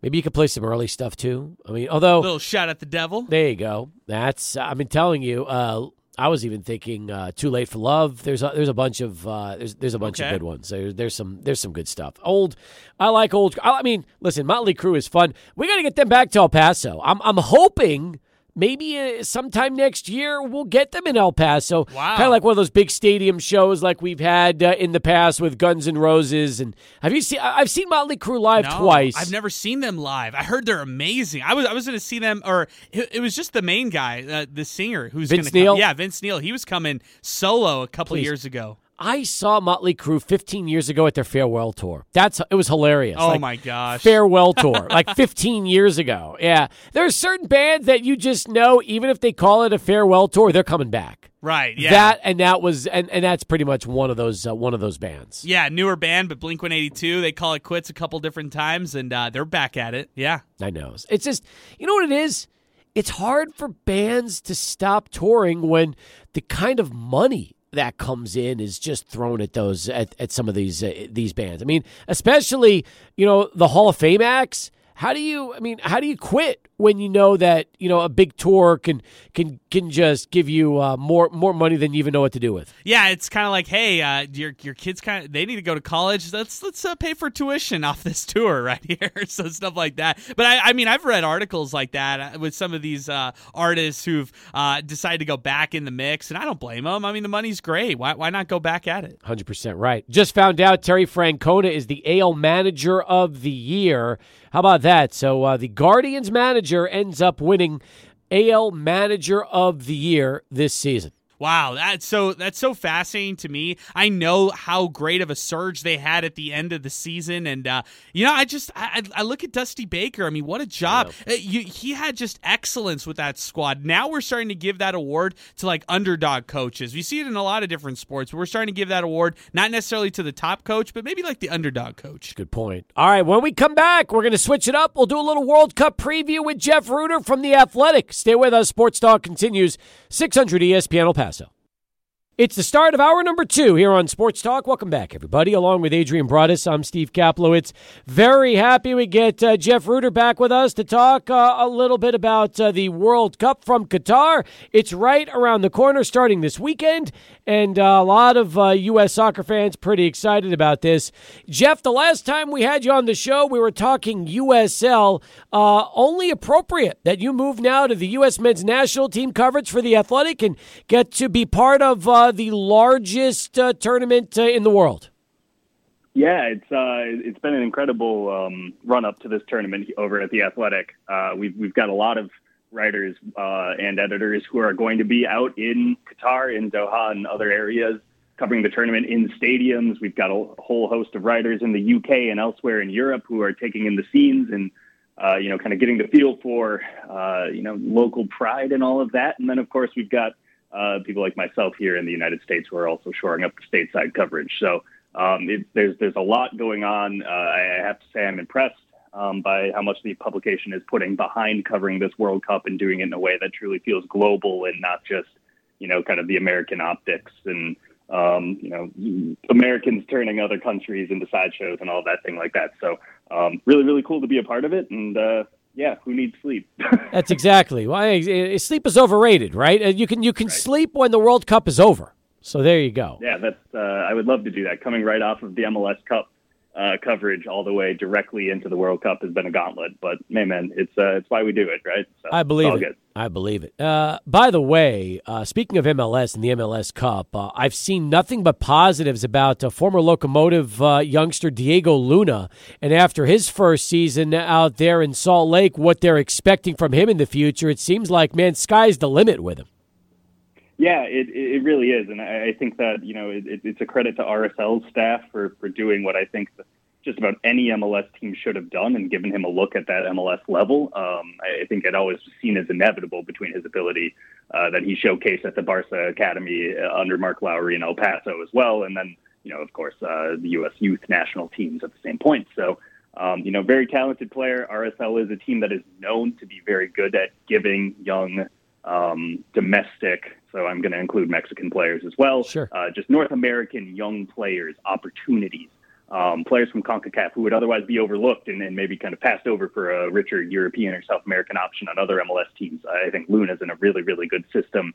maybe you could play some early stuff too. I mean, although A little Shout at the Devil. There you go. That's I've been telling you. Uh, I was even thinking uh, "Too Late for Love." There's a, there's a bunch of uh, there's there's a bunch Okay. of good ones. There, there's some there's some good stuff. Old, I like old. I mean, listen, Motley Crue is fun. We got to get them back to El Paso. I'm I'm hoping. Maybe uh, sometime next year we'll get them in El Paso. Wow. Kind of like one of those big stadium shows like we've had uh, in the past with Guns N' Roses. And have you seen? I've seen Motley Crue live No, twice. I've never seen them live. I heard they're amazing. I was I was going to see them, or it, it was just the main guy, uh, the singer who's Vince gonna Neil? Come. Yeah, Vince Neil. He was coming solo a couple Please. years ago. I saw Motley Crue 15 years ago at their farewell tour. That's it was hilarious. Oh Like, my gosh. farewell tour [laughs] like 15 years ago. Yeah. There's certain bands that you just know even if they call it a farewell tour, they're coming back. right. Yeah. That and that was and, and that's pretty much one of those uh, one of those bands. yeah, newer band, but Blink 182. They call it quits a couple different times, and uh, they're back at it. Yeah. I know. It's just you know what it is? It's hard for bands to stop touring when the kind of money that comes in is just thrown at those at, at some of these uh, these bands. I mean, especially you know the Hall of Fame acts. How do you? I mean, how do you quit when you know that you know a big tour can can can just give you uh, more more money than you even know what to do with? Yeah, it's kind of like, hey, uh, your your kids kind of they need to go to college. Let's let's uh, pay for tuition [laughs] off this tour right here, [laughs] so stuff like that. But I, I mean, I've read articles like that uh, with some of these uh, artists who've uh, decided to go back in the mix, and I don't blame them. I mean, the money's great. Why why not go back at it? Hundred percent right. Just found out Terry Francona is the AL Manager of the Year. How about that? So uh, the Guardians manager ends up winning AL Manager of the Year this season. Wow, that's so that's so fascinating to me. I know how great of a surge they had at the end of the season, and uh, you know, I just I, I look at Dusty Baker. I mean, what a job! Uh, you, he had just excellence with that squad. Now we're starting to give that award to like underdog coaches. We see it in a lot of different sports. But we're starting to give that award not necessarily to the top coach, but maybe like the underdog coach. Good point. All right, when we come back, we're going to switch it up. We'll do a little World Cup preview with Jeff Rueter from The Athletic. Stay with us. Sports Talk continues. 600 ESPN El Paso. It's the start of hour number two here on Sports Talk. Welcome back, everybody. Along with Adrian Broadus, I'm Steve Kaplowitz. Very happy we get uh, Jeff Rueter back with us to talk uh, a little bit about uh, the World Cup from Qatar. It's right around the corner, starting this weekend, and uh, a lot of uh, U.S. soccer fans pretty excited about this. Jeff, the last time we had you on the show, we were talking USL. Uh, only appropriate that you move now to the U.S. men's national team coverage for the Athletic and get to be part of uh, the largest uh, tournament uh, in the world. Yeah, it's uh, it's been an incredible um, run up to this tournament over at the Athletic. Uh, we've we've got a lot of writers uh, and editors who are going to be out in Qatar, in Doha, and other areas covering the tournament in stadiums. We've got a whole host of writers in the UK and elsewhere in Europe who are taking in the scenes and uh, you know kind of getting the feel for uh, you know local pride and all of that. And then of course we've got uh, people like myself here in the United States who are also shoring up the stateside coverage. So um, it, there's there's a lot going on. Uh, I have to say I'm impressed um, by how much the publication is putting behind covering this World Cup and doing it in a way that truly feels global and not just you know kind of the American optics and um, you know Americans turning other countries into sideshows and all that thing like that. So um, really really cool to be a part of it and. Uh, yeah, who needs sleep? [laughs] That's exactly why uh, sleep is overrated, right? You can you can sleep when the World Cup is over. So there you go. Yeah, that's. Uh, I would love to do that. Coming right off of the MLS Cup uh, coverage all the way directly into the World Cup has been a gauntlet. But man, man, it's uh, it's why we do it, right? So, I believe it. Good. I believe it. Uh, by the way, uh, speaking of MLS and the MLS Cup, uh, I've seen nothing but positives about uh, former locomotive uh, youngster Diego Luna. And after his first season out there in Salt Lake, what they're expecting from him in the future, it seems like, man, sky's the limit with him. Yeah, it it really is, and I think that you know it, it's a credit to RSL's staff for for doing what I think just about any MLS team should have done, and given him a look at that MLS level. Um, I think it always seen as inevitable between his ability uh, that he showcased at the Barca Academy uh, under Mark Lowry in El Paso as well, and then you know of course uh, the U.S. youth national teams at the same point. So. Um, you know, very talented player. RSL is a team that is known to be very good at giving young um, domestic, so I'm going to include Mexican players as well. Sure. Uh, just North American young players, opportunities. Um, players from CONCACAF who would otherwise be overlooked and, and, maybe kind of passed over for a richer European or South American option on other MLS teams. I think Luna's in a really, really good system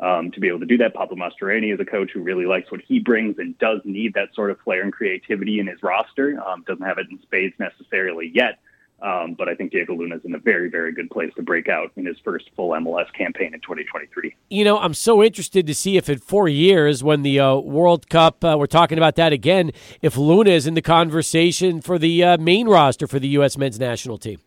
um, to be able to do that. Pablo Mastroeni is a coach who really likes what he brings and does need that sort of flair and creativity in his roster. Um, doesn't have it in spades necessarily yet, um, but I think Diego Luna is in a very, very good place to break out in his first full MLS campaign in 2023. You know, I'm so interested to see if in four years, when the uh, World Cup, uh, we're talking about that again, if Luna is in the conversation for the uh, main roster for the U.S. men's national team.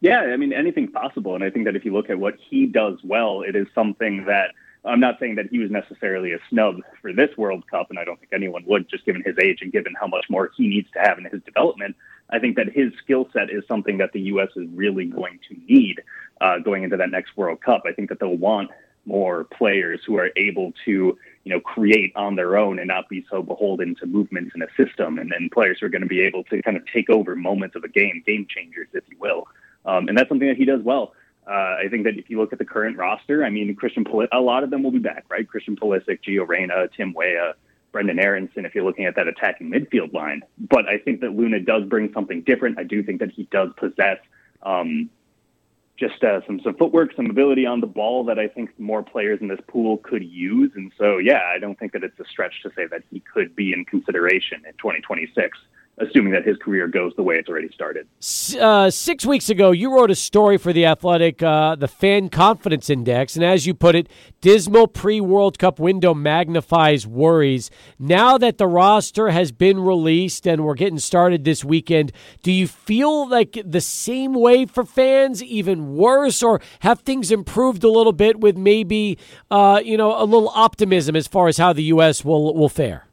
Yeah, I mean, anything possible. And I think that if you look at what he does well, it is something that I'm not saying that he was necessarily a snub for this World Cup, and I don't think anyone would, just given his age and given how much more he needs to have in his development. I think that his skill set is something that the U.S. is really going to need uh, going into that next World Cup. I think that they'll want more players who are able to, you know, create on their own and not be so beholden to movements in a system. And then players who are going to be able to kind of take over moments of a game, game changers, if you will. Um, and that's something that he does well. Uh, I think that if you look at the current roster, I mean, Christian, Pul- a lot of them will be back, right? Christian Pulisic, Gio Reyna, Tim Weah, Brendan Aaronson if you're looking at that attacking midfield line. But I think that Luna does bring something different. I do think that he does possess um, just uh, some some footwork, some ability on the ball that I think more players in this pool could use. And so, yeah, I don't think that it's a stretch to say that he could be in consideration in 2026 assuming that his career goes the way it's already started. Uh, six weeks ago, you wrote a story for The Athletic, uh, the Fan Confidence Index, and as you put it, dismal pre World Cup window magnifies worries. Now that the roster has been released and we're getting started this weekend, do you feel like the same way for fans, even worse, or have things improved a little bit with maybe, uh, you know, a little optimism as far as how the U.S. will, will fare?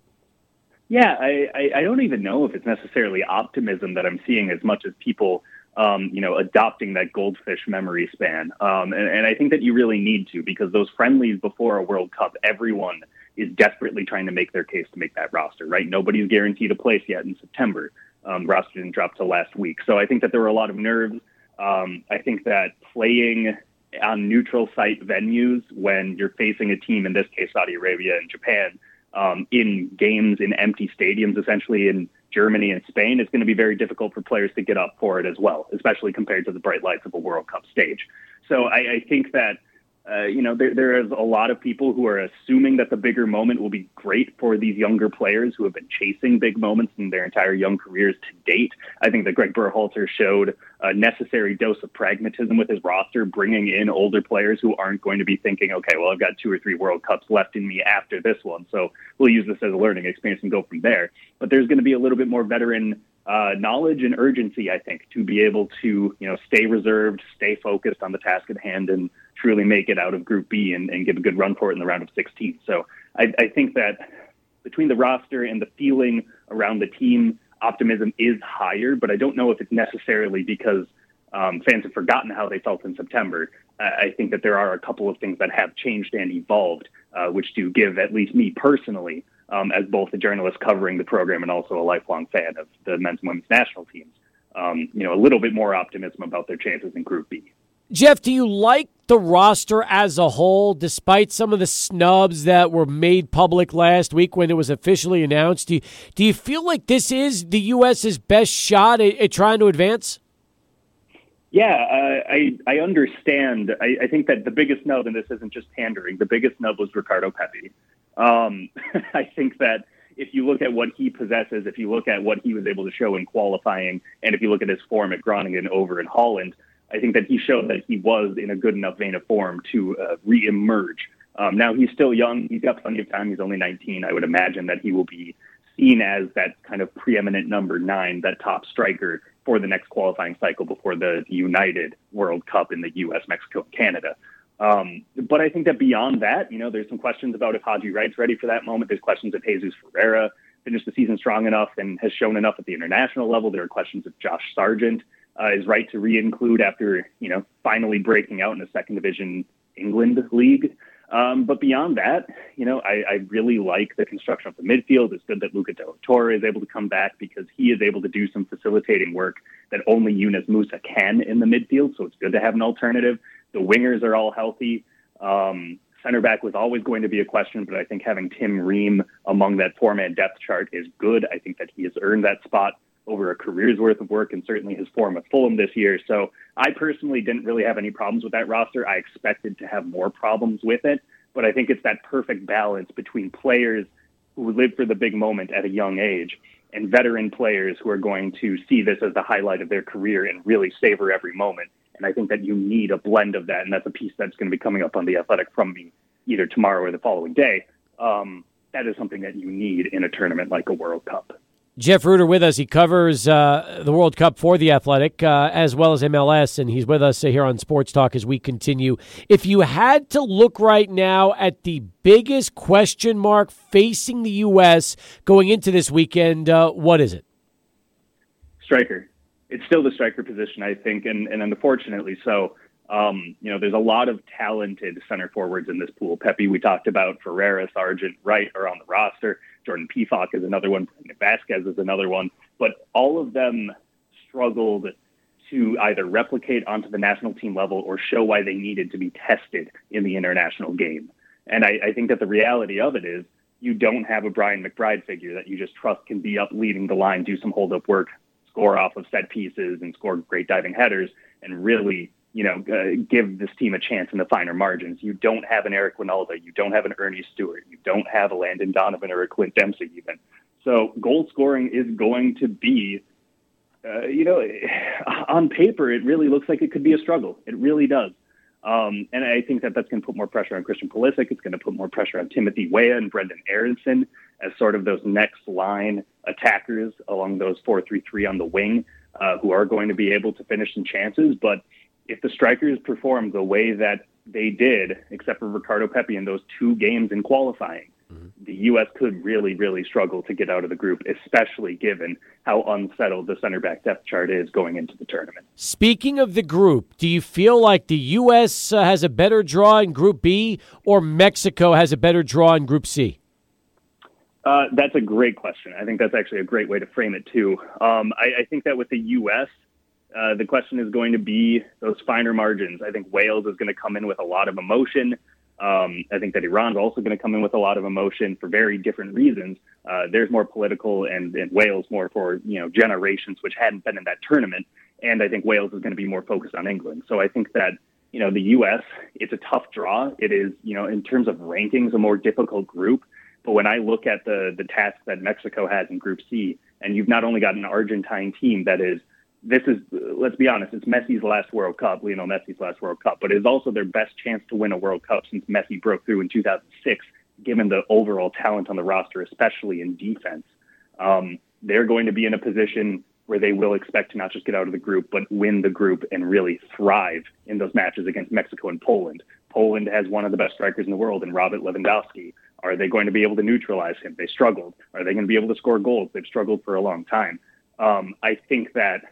Yeah, I, I, I don't even know if it's necessarily optimism that I'm seeing as much as people, um, you know, adopting that goldfish memory span. Um, and, and I think that you really need to because those friendlies before a World Cup, everyone is desperately trying to make their case to make that roster, right? Nobody's guaranteed a place yet in September. Um, roster didn't drop till last week. So I think that there were a lot of nerves. Um, I think that playing on neutral site venues when you're facing a team, in this case, Saudi Arabia and Japan, um, in games in empty stadiums, essentially in Germany and Spain, it's going to be very difficult for players to get up for it as well, especially compared to the bright lights of a World Cup stage. So I, I think that uh, you know, there, there is a lot of people who are assuming that the bigger moment will be great for these younger players who have been chasing big moments in their entire young careers to date. I think that Greg Berhalter showed a necessary dose of pragmatism with his roster, bringing in older players who aren't going to be thinking, okay, well, I've got two or three World Cups left in me after this one, so we'll use this as a learning experience and go from there. But there's going to be a little bit more veteran uh, knowledge and urgency, I think, to be able to you know stay reserved, stay focused on the task at hand, and truly make it out of Group B and, and give a good run for it in the round of 16. So I, I think that between the roster and the feeling around the team, optimism is higher. But I don't know if it's necessarily because um, fans have forgotten how they felt in September. I think that there are a couple of things that have changed and evolved, uh, which do give at least me personally um, as both a journalist covering the program and also a lifelong fan of the men's and women's national teams, um, you know, a little bit more optimism about their chances in Group B. Jeff, do you like the roster as a whole, despite some of the snubs that were made public last week when it was officially announced? Do you, do you feel like this is the U.S.'s best shot at, at trying to advance? Yeah, uh, I I understand. I, I, think that the biggest snub, and this isn't just pandering, the biggest snub was Ricardo Pepi. Um, [laughs] I think that if you look at what he possesses, if you look at what he was able to show in qualifying, and if you look at his form at Groningen over in Holland, I think that he showed that he was in a good enough vein of form to uh, re-emerge. Um, now he's still young; he's got plenty of time. He's only 19. I would imagine that he will be seen as that kind of preeminent number nine, that top striker for the next qualifying cycle before the United World Cup in the U.S., Mexico, and Canada. Um, but I think that beyond that, you know, there's some questions about if Haji Wright's ready for that moment. There's questions if Jesus Ferreira finished the season strong enough and has shown enough at the international level. There are questions if Josh Sargent uh, is right to re-include after, you know, finally breaking out in the second division England league. Um, but beyond that, you know, I, I really like the construction of the midfield. It's good that Luca de la Torre is able to come back because he is able to do some facilitating work that only Yunus Musah can in the midfield. So it's good to have an alternative. The wingers are all healthy. Um, center back was always going to be a question, but I think having Tim Ream among that four man depth chart is good. I think that he has earned that spot over a career's worth of work and certainly his form at Fulham this year. So I personally didn't really have any problems with that roster. I expected to have more problems with it, but I think it's that perfect balance between players who live for the big moment at a young age and veteran players who are going to see this as the highlight of their career and really savor every moment. And I think that you need a blend of that. And that's a piece that's going to be coming up on the athletic from me either tomorrow or the following day. Um, that is something that you need in a tournament like a World Cup. Jeff Rueter with us. He covers uh, the World Cup for the Athletic uh, as well as MLS, and he's with us here on Sports Talk as we continue. If you had to look right now at the biggest question mark facing the U.S. going into this weekend, uh, what is it? Striker. It's still the striker position, I think, and, and unfortunately so. Um, you know, there's a lot of talented center forwards in this pool. Pepi, we talked about, Ferreira, Sargent, Wright are on the roster. Jordan Pefok is another one. Vazquez is another one. But all of them struggled to either replicate onto the national team level or show why they needed to be tested in the international game. And I, I think that the reality of it is you don't have a Brian McBride figure that you just trust can be up leading the line, do some hold up work, score off of set pieces, and score great diving headers, and really you know, uh, give this team a chance in the finer margins. You don't have an Eric Wynalda. You don't have an Earnie Stewart. You don't have a Landon Donovan or a Clint Dempsey even. So goal scoring is going to be, uh, you know, [sighs] on paper, it really looks like it could be a struggle. It really does. Um, and I think that that's going to put more pressure on Christian Pulisic. It's going to put more pressure on Timothy Weah and Brendan Aaronson as sort of those next line attackers along those 4-3-3 on the wing uh, who are going to be able to finish some chances. But if the strikers perform the way that they did, except for Ricardo Pepi in those two games in qualifying, mm-hmm. the U.S. could really, really struggle to get out of the group, especially given how unsettled the center back depth chart is going into the tournament. Speaking of the group, do you feel like the U.S. Uh, has a better draw in Group B or Mexico has a better draw in Group C? Uh, that's a great question. I think that's actually a great way to frame it, too. Um, I, I think that with the U.S., uh, the question is going to be those finer margins. I think Wales is going to come in with a lot of emotion. Um, I think that Iran's also going to come in with a lot of emotion for very different reasons. Uh, there's more political, and, and Wales more for you know generations which hadn't been in that tournament. And I think Wales is going to be more focused on England. So I think that you know the U.S. It's a tough draw. It is you know in terms of rankings a more difficult group. But when I look at the the task that Mexico has in Group C, and you've not only got an Argentine team that is this is, let's be honest, it's Messi's last World Cup, Lionel Messi's last World Cup, but it is also their best chance to win a World Cup since Messi broke through in 2006, given the overall talent on the roster, especially in defense. Um, they're going to be in a position where they will expect to not just get out of the group, but win the group and really thrive in those matches against Mexico and Poland. Poland has one of the best strikers in the world in Robert Lewandowski. Are they going to be able to neutralize him? They struggled. Are they going to be able to score goals? They've struggled for a long time. Um, I think that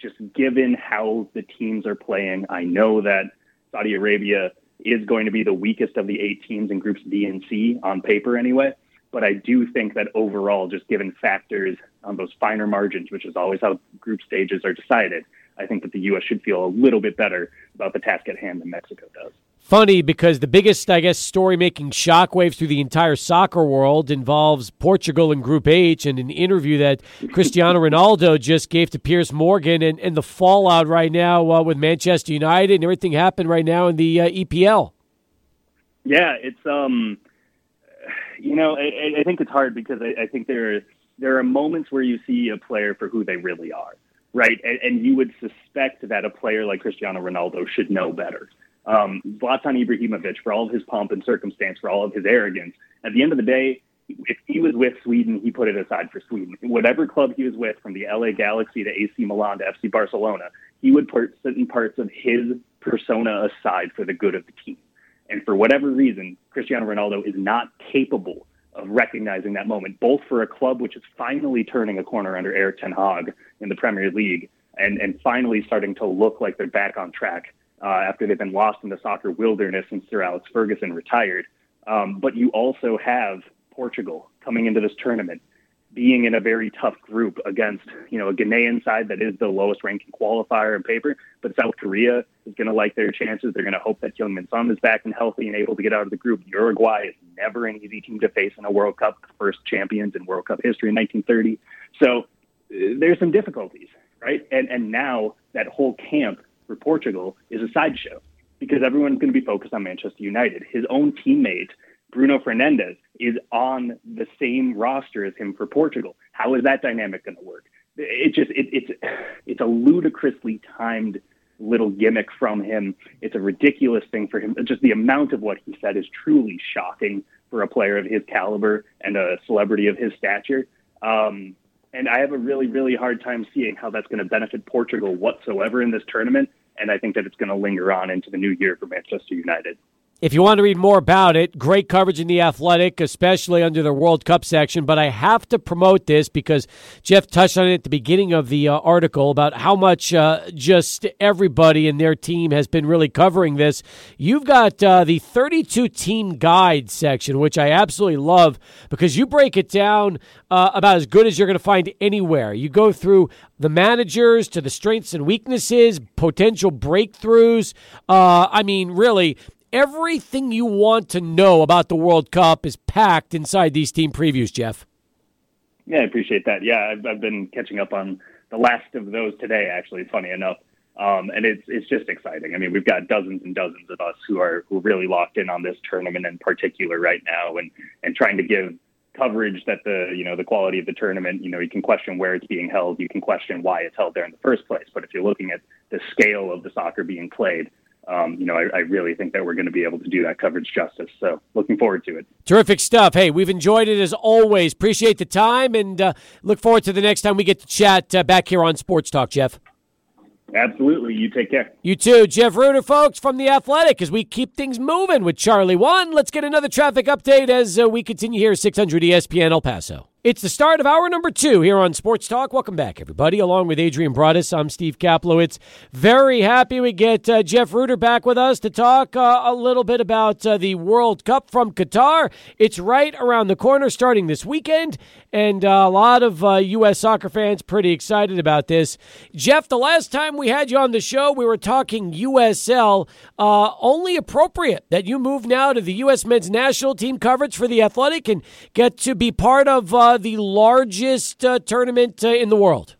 just given how the teams are playing, I know that Saudi Arabia is going to be the weakest of the eight teams in groups B and C on paper anyway. But I do think that overall, just given factors on those finer margins, which is always how group stages are decided, I think that the U.S. should feel a little bit better about the task at hand than Mexico does funny because the biggest, I guess, story making shockwaves through the entire soccer world involves Portugal in Group H and an interview that Cristiano [laughs] Ronaldo just gave to Piers Morgan and, and the fallout right now uh, with Manchester United and everything happened right now in the uh, EPL. Yeah, it's um, You know, I, I think it's hard because I, I think there are, there are moments where you see a player for who they really are, right? And, and you would suspect that a player like Cristiano Ronaldo should know better. Um, Zlatan Ibrahimovic, for all of his pomp and circumstance, for all of his arrogance, at the end of the day, if he was with Sweden, he put it aside for Sweden. Whatever club he was with, from the LA Galaxy to AC Milan to FC Barcelona, he would put certain parts of his persona aside for the good of the team. And for whatever reason, Cristiano Ronaldo is not capable of recognizing that moment, both for a club which is finally turning a corner under Erik Ten Hag in the Premier League and, and finally starting to look like they're back on track uh, after they've been lost in the soccer wilderness since Sir Alex Ferguson retired. Um, but you also have Portugal coming into this tournament, being in a very tough group against, you know, a Ghanaian side that is the lowest ranking qualifier in paper, but South Korea is going to like their chances. They're going to hope that Heung-min Son is back and healthy and able to get out of the group. Uruguay is never an easy team to face in a World Cup, first champions in World Cup history in 1930. So uh, there's some difficulties, right? And and now that whole camp for Portugal is a sideshow because everyone's going to be focused on Manchester United. His own teammate Bruno Fernandes is on the same roster as him for Portugal. How is that dynamic going to work? It just it, it's it's a ludicrously timed little gimmick from him. It's a ridiculous thing for him. Just the amount of what he said is truly shocking for a player of his caliber and a celebrity of his stature. Um, and I have a really, really hard time seeing how that's going to benefit Portugal whatsoever in this tournament. And I think that it's going to linger on into the new year for Manchester United. If you want to read more about it, great coverage in The Athletic, especially under the World Cup section. But I have to promote this because Jeff touched on it at the beginning of the uh, article about how much uh, just everybody in their team has been really covering this. You've got uh, the 32 team guide section, which I absolutely love because you break it down uh, about as good as you're going to find anywhere. You go through the managers to the strengths and weaknesses, potential breakthroughs. Uh, I mean, really everything you want to know about the World Cup is packed inside these team previews, Jeff. Yeah, I appreciate that. Yeah, I've, I've been catching up on the last of those today, actually, funny enough. Um, and it's it's just exciting. I mean, we've got dozens and dozens of us who are who really locked in on this tournament in particular right now, and and trying to give coverage that the you know the quality of the tournament. You know, you can question where it's being held, you can question why it's held there in the first place. But if you're looking at the scale of the soccer being played, um, you know, I, I, really think that we're going to be able to do that coverage justice. So looking forward to it. Terrific stuff. Hey, we've enjoyed it as always. Appreciate the time and uh, look forward to the next time we get to chat uh, back here on Sports Talk, Jeff. Absolutely. You take care. You too. Jeff Rueter, folks, from The Athletic, as we keep things moving with Charlie One. Let's get another traffic update as uh, we continue here at 600 ESPN El Paso. It's the start of hour number two here on Sports Talk. Welcome back, everybody. Along with Adrian Broadus, I'm Steve Kaplowitz. Very happy we get uh, Jeff Rueter back with us to talk uh, a little bit about uh, the World Cup from Qatar. It's right around the corner, starting this weekend, and uh, a lot of U.S. Uh, soccer fans pretty excited about this. Jeff, the last time we had you on the show, we were talking USL. Uh, only appropriate that you move now to the U.S. men's national team coverage for the Athletic and get to be part of uh, the largest uh, tournament uh, in the world.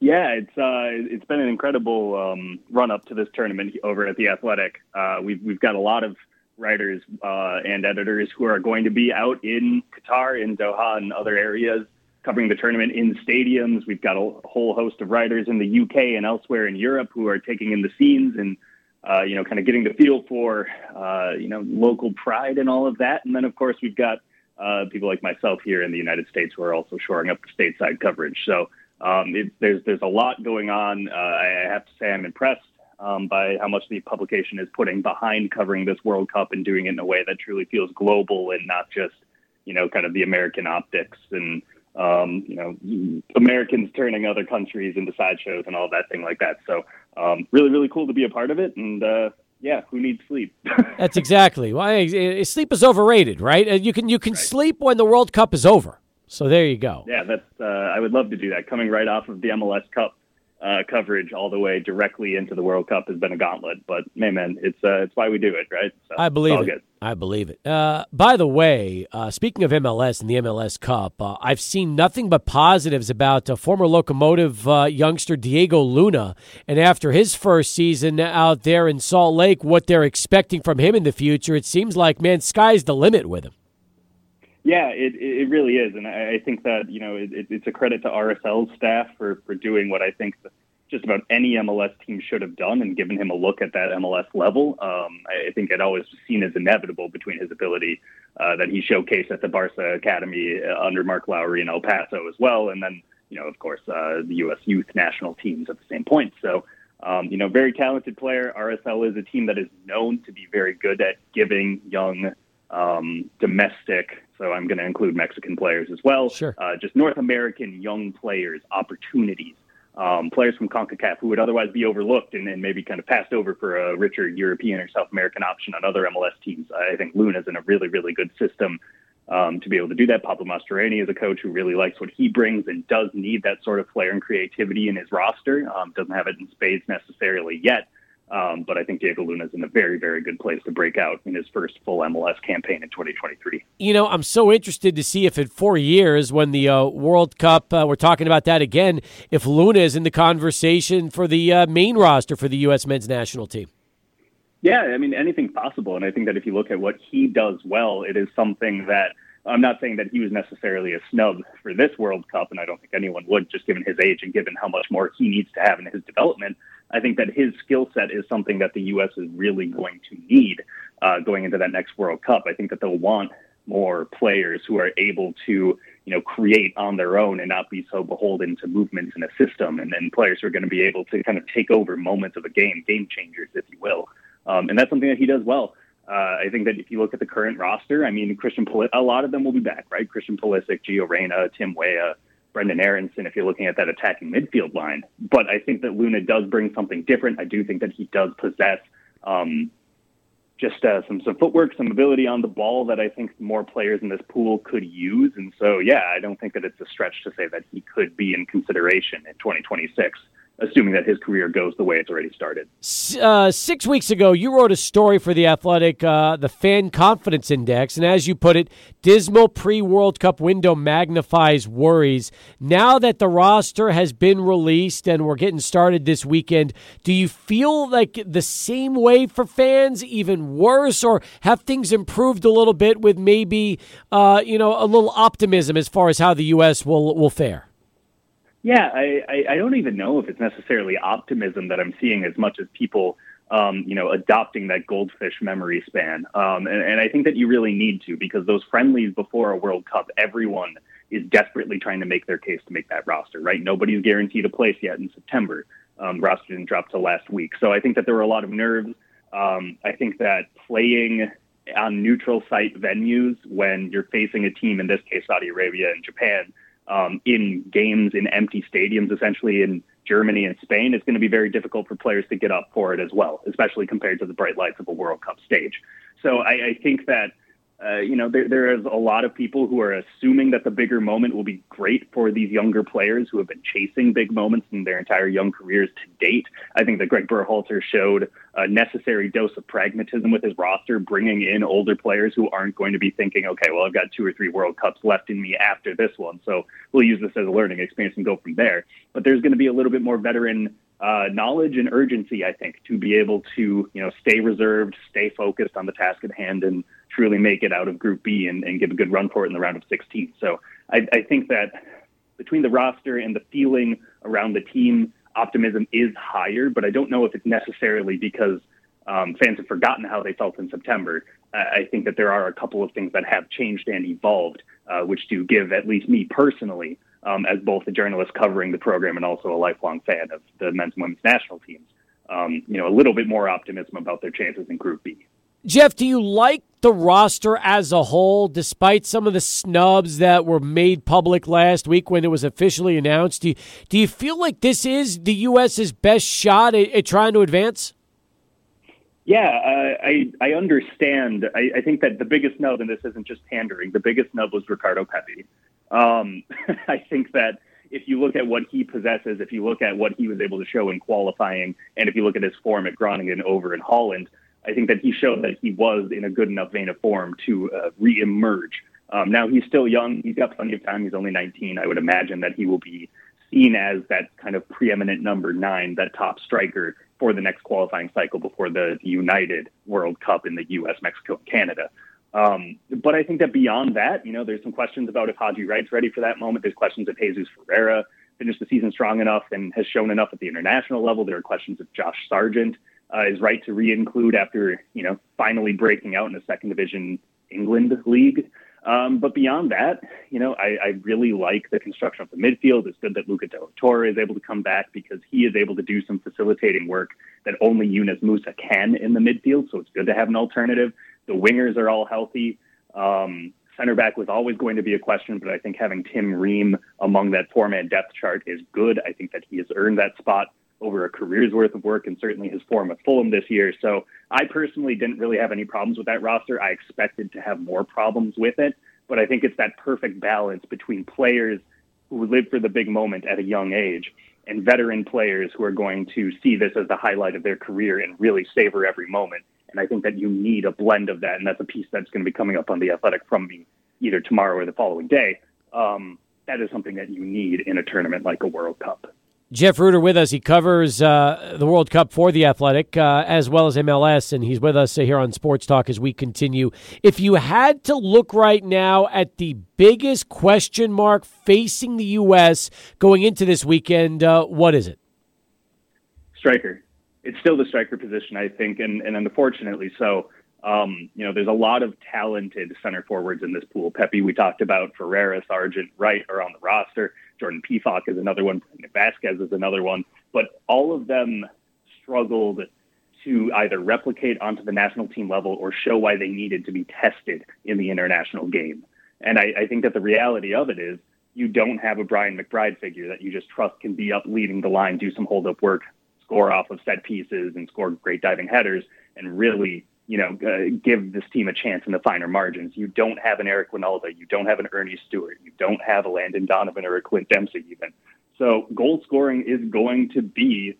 Yeah, it's uh, it's been an incredible um, run up to this tournament over at the Athletic. Uh, we've we've got a lot of writers and editors who are going to be out in Qatar, in Doha, and other areas covering the tournament in stadiums. We've got a whole host of writers in the UK and elsewhere in Europe who are taking in the scenes and uh, you know kind of getting the feel for uh, you know local pride and all of that. And then of course we've got uh, people like myself here in the United States who are also shoring up the stateside coverage. So um, it, there's there's a lot going on. Uh, I have to say I'm impressed um, by how much the publication is putting behind covering this World Cup and doing it in a way that truly feels global and not just you know kind of the American optics and um, you know Americans turning other countries into sideshows and all that thing like that. So um, really really cool to be a part of it and. Uh, yeah, who needs sleep? [laughs] That's exactly why sleep is overrated, right? Uh, you can you can right. sleep when the World Cup is over. So there you go. Yeah, that's uh, I would love to do that. Coming right off of the MLS Cup uh, coverage all the way directly into the World Cup has been a gauntlet. But man, man, it's uh, it's why we do it, right? So I believe it. Good. I believe it. Uh, by the way, uh, speaking of MLS and the MLS Cup, uh, I've seen nothing but positives about uh, former locomotive uh, youngster Diego Luna. And after his first season out there in Salt Lake, what they're expecting from him in the future, it seems like, man, sky's the limit with him. Yeah, it it really is, and I think that you know it, it's a credit to RSL's staff for for doing what I think just about any MLS team should have done and given him a look at that MLS level. Um, I think it always seen as inevitable between his ability uh, that he showcased at the Barca Academy uh, under Mark Lowry in El Paso as well, and then you know of course uh, the U.S. youth national teams at the same point. So. Um, you know, very talented player. RSL is a team that is known to be very good at giving young um, domestic, so I'm going to include Mexican players as well. Sure. Uh, just North American young players opportunities um, players from CONCACAF who would otherwise be overlooked and, and, maybe kind of passed over for a richer European or South American option on other MLS teams. I think Luna's in a really, really good system um, to be able to do that. Pablo Mastroeni is a coach who really likes what he brings and does need that sort of flair and creativity in his roster. Um, doesn't have it in spades necessarily yet, um, but I think Diego Luna is in a very, very good place to break out in his first full MLS campaign in 2023. You know, I'm so interested to see if in four years, when the uh, World Cup, uh, we're talking about that again, if Luna is in the conversation for the uh, main roster for the U.S. men's national team. Yeah, I mean, anything's possible. And I think that if you look at what he does well, it is something that I'm not saying that he was necessarily a snub for this World Cup, and I don't think anyone would, just given his age and given how much more he needs to have in his development. I think that his skill set is something that the U.S. is really going to need uh, going into that next World Cup. I think that they'll want more players who are able to, you know, create on their own and not be so beholden to movements in a system, and then players who are going to be able to kind of take over moments of a game, game changers, if you will. Um, and that's something that he does well. Uh, I think that if you look at the current roster, I mean, Christian Pul- a lot of them will be back, right? Christian Pulisic, Gio Reyna, Tim Weah, Brendan Aaronson if you're looking at that attacking midfield line. But I think that Luna does bring something different. I do think that he does possess um, just uh, some some footwork, some ability on the ball that I think more players in this pool could use. And so, yeah, I don't think that it's a stretch to say that he could be in consideration in 2026 assuming that his career goes the way it's already started. Uh, six weeks ago, you wrote a story for The Athletic, uh, the Fan Confidence Index, and as you put it, dismal pre World Cup window magnifies worries. Now that the roster has been released and we're getting started this weekend, do you feel like the same way for fans, even worse, or have things improved a little bit with maybe, uh, you know, a little optimism as far as how the U.S. will, will fare? Yeah, I, I, I don't even know if it's necessarily optimism that I'm seeing as much as people, um, you know, adopting that goldfish memory span. Um, and, and I think that you really need to because those friendlies before a World Cup, everyone is desperately trying to make their case to make that roster, right? Nobody's guaranteed a place yet in September. Um, roster didn't drop till last week. So I think that there were a lot of nerves. Um, I think that playing on neutral site venues when you're facing a team, in this case, Saudi Arabia and Japan, um, in games in empty stadiums, essentially in Germany and Spain, it's going to be very difficult for players to get up for it as well, especially compared to the bright lights of a World Cup stage. So I, I think that uh, you know, there, there is a lot of people who are assuming that the bigger moment will be great for these younger players who have been chasing big moments in their entire young careers to date. I think that Greg Berhalter showed a necessary dose of pragmatism with his roster, bringing in older players who aren't going to be thinking, okay, well, I've got two or three World Cups left in me after this one, so we'll use this as a learning experience and go from there. But there's going to be a little bit more veteran uh, knowledge and urgency, I think, to be able to you know stay reserved, stay focused on the task at hand, and truly make it out of Group B and, and give a good run for it in the round of 16. So I, I think that between the roster and the feeling around the team, optimism is higher, but I don't know if it's necessarily because um, fans have forgotten how they felt in September. I think that there are a couple of things that have changed and evolved, uh, which do give at least me personally um, as both a journalist covering the program and also a lifelong fan of the men's and women's national teams. Um, you know, a little bit more optimism about their chances in Group B. Jeff, do you like the roster as a whole, despite some of the snubs that were made public last week when it was officially announced? Do you, do you feel like this is the U.S.'s best shot at, at trying to advance? Yeah, uh, I I understand. I, I think that the biggest snub, and this isn't just pandering, the biggest snub was Ricardo Pepi. Um, [laughs] I think that if you look at what he possesses, if you look at what he was able to show in qualifying, and if you look at his form at Groningen over in Holland, I think that he showed that he was in a good enough vein of form to uh, reemerge. Um, now he's still young; he's got plenty of time. He's only 19. I would imagine that he will be seen as that kind of preeminent number nine, that top striker for the next qualifying cycle before the United World Cup in the U.S., Mexico, and Canada. Um, but I think that beyond that, you know, there's some questions about if Haji Wright's ready for that moment. There's questions if Jesus Ferreira finished the season strong enough and has shown enough at the international level. There are questions if Josh Sargent uh, is right to re-include after, you know, finally breaking out in the second division England league. Um, but beyond that, you know, I, I, really like the construction of the midfield. It's good that Luca de Torre is able to come back because he is able to do some facilitating work that only Yunus Musah can in the midfield. So it's good to have an alternative. The wingers are all healthy. Um, center back was always going to be a question, but I think having Tim Ream among that four man depth chart is good. I think that he has earned that spot over a career's worth of work and certainly his form at Fulham this year. So I personally didn't really have any problems with that roster. I expected to have more problems with it, but I think it's that perfect balance between players who live for the big moment at a young age and veteran players who are going to see this as the highlight of their career and really savor every moment. And I think that you need a blend of that. And that's a piece that's going to be coming up on the athletic from me either tomorrow or the following day. Um, that is something that you need in a tournament like a World Cup. Jeff Rueter with us. He covers uh, the World Cup for the Athletic uh, as well as MLS, and he's with us here on Sports Talk as we continue. If you had to look right now at the biggest question mark facing the U.S. going into this weekend, uh, what is it? Striker. It's still the striker position, I think, and, and unfortunately so. Um, you know, there's a lot of talented center forwards in this pool. Pepi, we talked about, Ferreira, Sargent, Wright are on the roster. Jordan Pefok is another one. Vazquez is another one. But all of them struggled to either replicate onto the national team level or show why they needed to be tested in the international game. And I, I think that the reality of it is you don't have a Brian McBride figure that you just trust can be up leading the line, do some hold up work, score off of set pieces, and score great diving headers, and really you know, uh, give this team a chance in the finer margins. You don't have an Eric Wynalda. You don't have an Earnie Stewart. You don't have a Landon Donovan or a Clint Dempsey even. So goal scoring is going to be,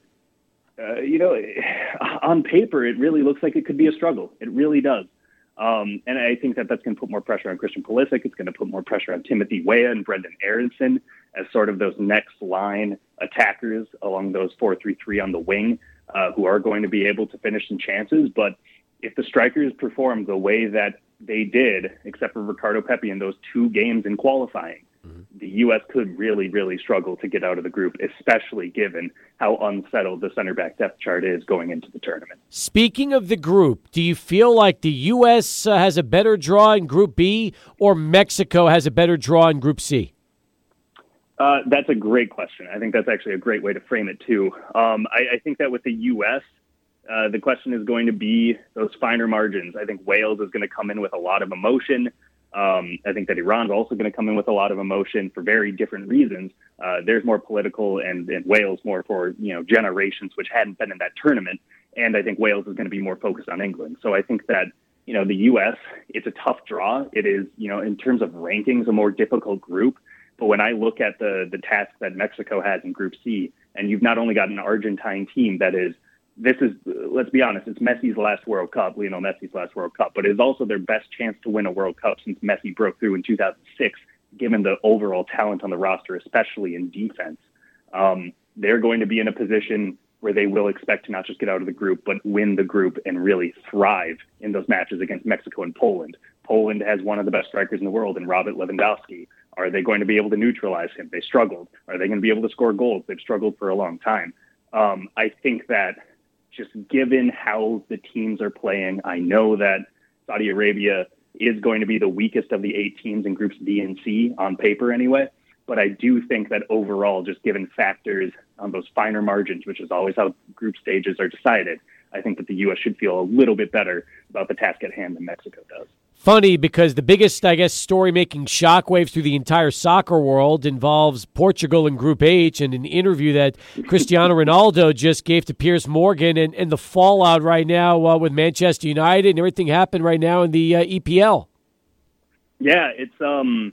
uh, you know, [sighs] on paper, it really looks like it could be a struggle. It really does. Um, and I think that that's going to put more pressure on Christian Pulisic. It's going to put more pressure on Timothy Weah and Brenden Aaronson as sort of those next line attackers along those 4 3 3 on the wing, uh, who are going to be able to finish some chances. But if the strikers perform the way that they did, except for Ricardo Pepi in those two games in qualifying, mm-hmm. the U.S. could really, really struggle to get out of the group, especially given how unsettled the center back depth chart is going into the tournament. Speaking of the group, do you feel like the U.S. Uh, has a better draw in Group B or Mexico has a better draw in Group C? Uh, that's a great question. I think that's actually a great way to frame it, too. Um, I, I think that with the U.S., uh, the question is going to be those finer margins. I think Wales is going to come in with a lot of emotion. Um, I think that Iran's also going to come in with a lot of emotion for very different reasons. Uh, there's more political, and, and Wales more for you know generations which hadn't been in that tournament. And I think Wales is going to be more focused on England. So I think that you know the U.S. It's a tough draw. It is you know in terms of rankings a more difficult group. But when I look at the the task that Mexico has in Group C, and you've not only got an Argentine team that is this is, let's be honest, it's Messi's last World Cup, Lionel Messi's last World Cup, but it is also their best chance to win a World Cup since Messi broke through in 2006, given the overall talent on the roster, especially in defense. Um, they're going to be in a position where they will expect to not just get out of the group, but win the group and really thrive in those matches against Mexico and Poland. Poland has one of the best strikers in the world in Robert Lewandowski. Are they going to be able to neutralize him? They struggled. Are they going to be able to score goals? They've struggled for a long time. Um, I think that just given how the teams are playing, I know that Saudi Arabia is going to be the weakest of the eight teams in groups B and C on paper anyway. But I do think that overall, just given factors on those finer margins, which is always how group stages are decided, I think that the U.S. should feel a little bit better about the task at hand than Mexico does funny because the biggest, I guess, story making shockwaves through the entire soccer world involves Portugal in Group H and an interview that [laughs] Cristiano Ronaldo just gave to Piers Morgan and, and the fallout right now uh, with Manchester United and everything happened right now in the uh, EPL. Yeah, it's, um,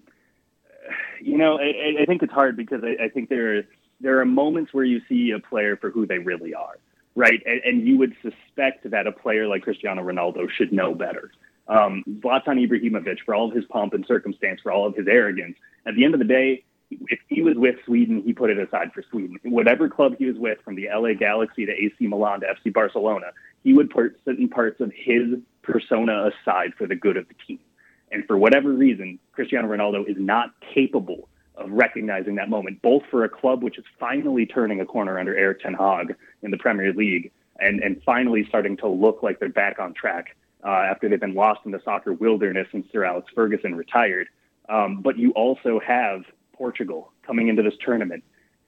you know, I, I think it's hard because I, I think there, there are moments where you see a player for who they really are. Right. And, and you would suspect that a player like Cristiano Ronaldo should know better um, Zlatan Ibrahimovic, for all of his pomp and circumstance, for all of his arrogance, at the end of the day, if he was with Sweden, he put it aside for Sweden. Whatever club he was with, from the LA Galaxy to AC Milan to FC Barcelona, he would put certain parts of his persona aside for the good of the team. And for whatever reason, Cristiano Ronaldo is not capable of recognizing that moment, both for a club which is finally turning a corner under Erik Ten Hag in the Premier League and, and finally starting to look like they're back on track uh, after they've been lost in the soccer wilderness since Sir Alex Ferguson retired. Um, but you also have Portugal coming into this tournament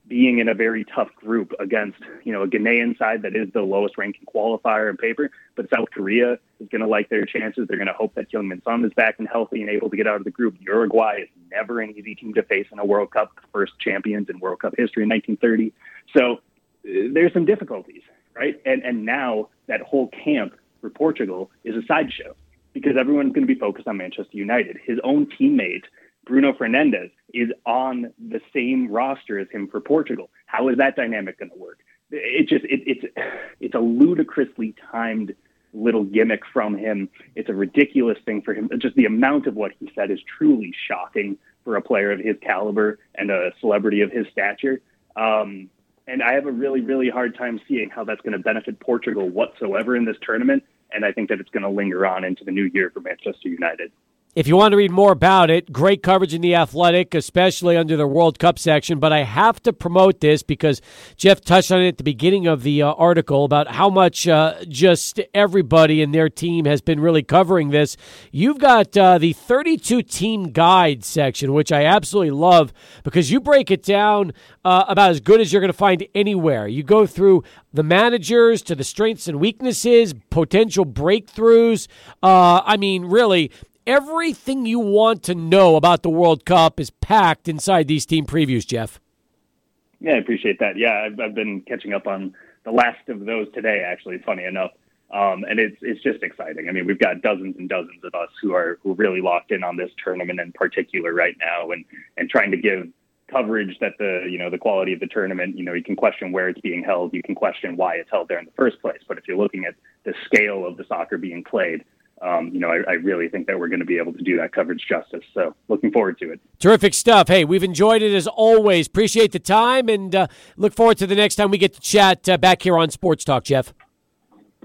being in a very tough group against, you know, a Ghanaian side that is the lowest ranking qualifier in paper, but South Korea is going to like their chances. They're going to hope that Heung-min Son is back and healthy and able to get out of the group. Uruguay is never an easy team to face in a World Cup, first champions in World Cup history in 1930. So uh, there's some difficulties, right? And and now that whole camp for Portugal is a sideshow because everyone's going to be focused on Manchester United. His own teammate Bruno Fernandes is on the same roster as him for Portugal. How is that dynamic going to work? It just it, it's it's a ludicrously timed little gimmick from him. It's a ridiculous thing for him. Just the amount of what he said is truly shocking for a player of his caliber and a celebrity of his stature. Um, and I have a really, really hard time seeing how that's going to benefit Portugal whatsoever in this tournament. And I think that it's going to linger on into the new year for Manchester United. If you want to read more about it, great coverage in The Athletic, especially under the World Cup section. But I have to promote this because Jeff touched on it at the beginning of the uh, article about how much uh, just everybody in their team has been really covering this. You've got uh, the 32 team guide section, which I absolutely love because you break it down uh, about as good as you're going to find anywhere. You go through the managers to the strengths and weaknesses, potential breakthroughs. Uh, I mean, really everything you want to know about the World Cup is packed inside these team previews, Jeff. Yeah, I appreciate that. Yeah, I've, I've been catching up on the last of those today, actually, funny enough. Um, and it's it's just exciting. I mean, we've got dozens and dozens of us who are who are really locked in on this tournament in particular right now, and and trying to give coverage that the you know the quality of the tournament. You know, you can question where it's being held, you can question why it's held there in the first place. But if you're looking at the scale of the soccer being played, um, you know, I, I, really think that we're going to be able to do that coverage justice. So looking forward to it. Terrific stuff. Hey, we've enjoyed it as always. Appreciate the time and uh, look forward to the next time we get to chat uh, back here on Sports Talk, Jeff.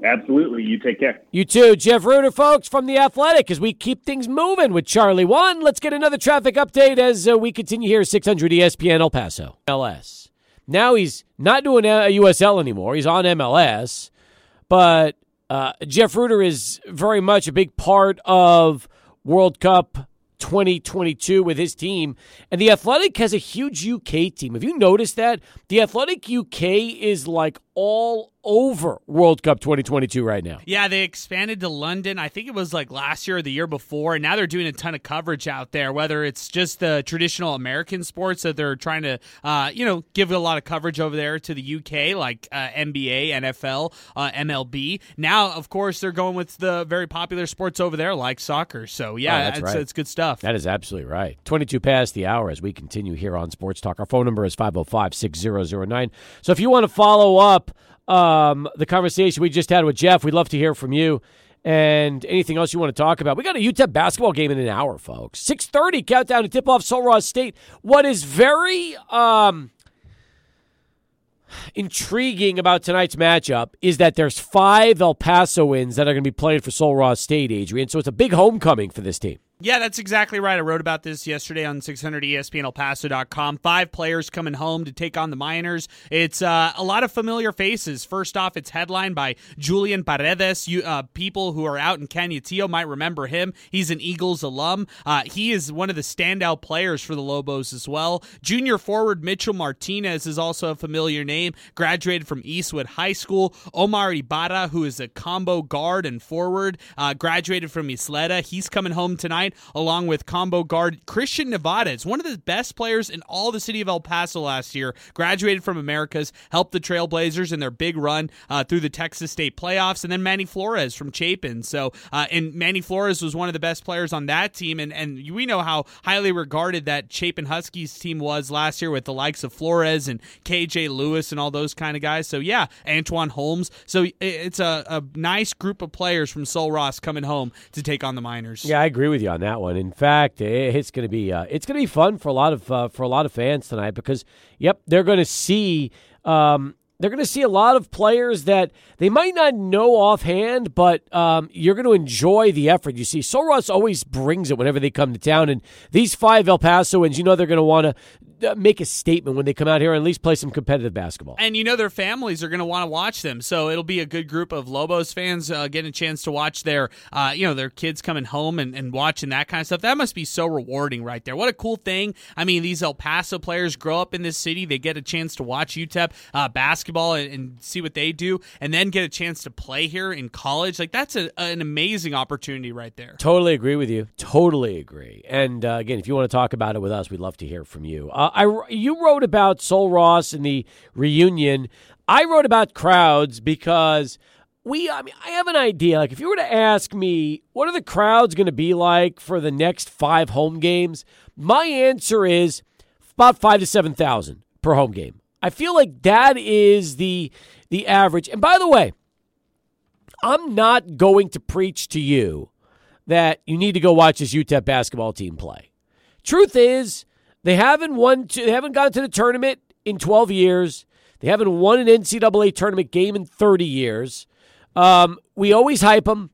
Absolutely. You take care. You too. Jeff Rueter, folks, from The Athletic, as we keep things moving with Charlie One. Let's get another traffic update as uh, we continue here 600 ESPN El Paso. MLS. Now he's not doing a USL anymore. He's on MLS, but uh, Jeff Rueter is very much a big part of World Cup 2022 with his team. And the Athletic has a huge UK team. Have you noticed that? The Athletic UK is like all over World Cup 2022 right now. Yeah, they expanded to London. I think it was like last year or the year before, and now they're doing a ton of coverage out there. Whether it's just the traditional American sports that they're trying to, uh, you know, give a lot of coverage over there to the UK, like uh, NBA, NFL, uh, MLB. Now, of course, they're going with the very popular sports over there, like soccer. So yeah, oh, that's it's, right. it's good stuff. That is absolutely right. 22 past the hour as we continue here on Sports Talk. Our phone number is 505 6009. So if you want to follow up um, the conversation we just had with Jeff. We'd love to hear from you and anything else you want to talk about. We got a UTEP basketball game in an hour, folks. 6.30 countdown to tip-off Sul Ross State. What is very um, intriguing about tonight's matchup is that there's five El Pasoans that are going to be playing for Sul Ross State, Adrian. So it's a big homecoming for this team. Yeah, that's exactly right. I wrote about this yesterday on 600ESPNElPaso.com. Five players coming home to take on the Miners. It's uh, a lot of familiar faces. First off, it's headlined by Julian Paredes. You, uh, people who are out in Canutillo might remember him. He's an Eagles alum. Uh, he is one of the standout players for the Lobos as well. Junior forward Mitchell Martinez is also a familiar name. Graduated from Eastwood High School. Omar Ibarra, who is a combo guard and forward, uh, graduated from Ysleta. He's coming home tonight along with combo guard Christian Nevades, one of the best players in all the city of El Paso last year. Graduated from Americas, helped the Trailblazers in their big run uh, through the Texas State playoffs, and then Manny Flores from Chapin. So, uh, and Manny Flores was one of the best players on that team, and and we know how highly regarded that Chapin Huskies team was last year with the likes of Flores and KJ Lewis and all those kind of guys. So yeah, Antoine Holmes. So it's a, a nice group of players from Sul Ross coming home to take on the Miners. Yeah, I agree with you on that one. In fact, it's going to be uh, it's going to be fun for a lot of uh, for a lot of fans tonight because yep, they're going to see um, they're going to see a lot of players that they might not know offhand, but um, you're going to enjoy the effort. You see, Sul Ross always brings it whenever they come to town, and these five El Pasoans, you know, they're going to want to uh, make a statement when they come out here and at least play some competitive basketball. And you know their families are going to want to watch them, so it'll be a good group of Lobos fans uh, getting a chance to watch their, uh, you know, their kids coming home and, and watching that kind of stuff. That must be so rewarding, right there. What a cool thing! I mean, these El Paso players grow up in this city, they get a chance to watch UTEP uh, basketball and, and, see what they do, and then get a chance to play here in college. Like that's a, an amazing opportunity right there. Totally agree with you. Totally agree. And uh, again, if you want to talk about it with us, we'd love to hear from you. Uh, I you wrote about Sul Ross and the reunion. I wrote about crowds because we. I mean, I have an idea. Like, if you were to ask me, what are the crowds going to be like for the next five home games? My answer is about five to seven thousand per home game. I feel like that is the the average. And by the way, I'm not going to preach to you that you need to go watch this UTEP basketball team play. Truth is, they haven't won. To, They haven't gone to the tournament in 12 years. They haven't won an NCAA tournament game in 30 years. Um, we always hype them.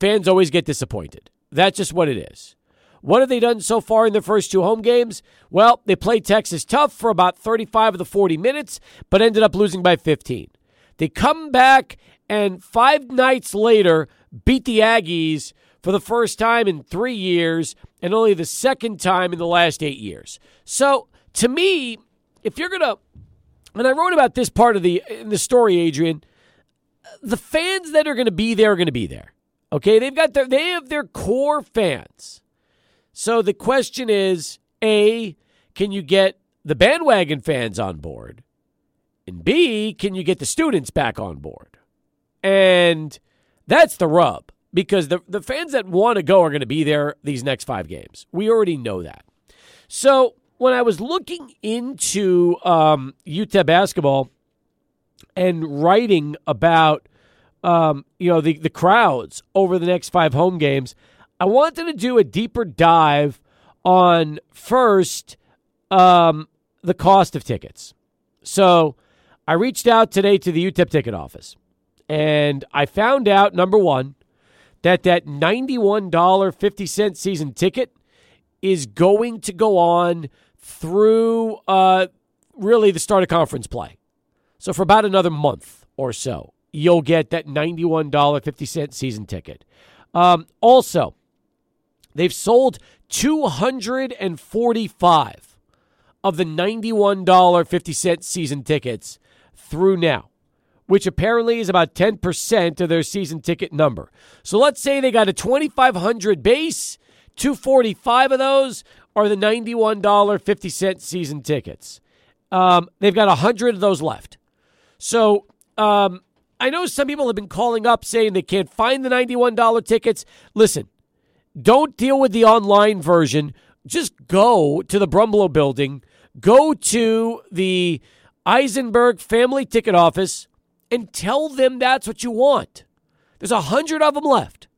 Fans always get disappointed. That's just what it is. What have they done so far in their first two home games? Well, they played Texas tough for about 35 of the 40 minutes, but ended up losing by 15. They come back and five nights later beat the Aggies for the first time in three years and only the second time in the last eight years. So to me, if you're gonna, and I wrote about this part of the in the story, Adrian, the fans that are going to be there are going to be there. Okay, they've got their they have their core fans. So the question is, a, can you get the bandwagon fans on board? And B, can you get the students back on board? And that's the rub because the, the fans that want to go are going to be there these next five games. We already know that. So when I was looking into um, UTEP basketball and writing about um, you know the, the crowds over the next five home games, I wanted to do a deeper dive on first um, the cost of tickets. So I reached out today to the UTEP ticket office, and I found out number one that that $91.50 season ticket is going to go on through uh, really the start of conference play. So for about another month or so, you'll get that $91.50 season ticket. Um, also, they've sold 245 of the $91.50 season tickets through now which apparently is about 10% of their season ticket number. So let's say they got a 2500 base, 245 of those are the $91.50 season tickets. Um, they've got 100 of those left. So um, I know some people have been calling up saying they can't find the $91 tickets. Listen, don't deal with the online version. Just go to the Brumbelow building, go to the Eisenberg Family Ticket Office and tell them that's what you want. There's a hundred of them left.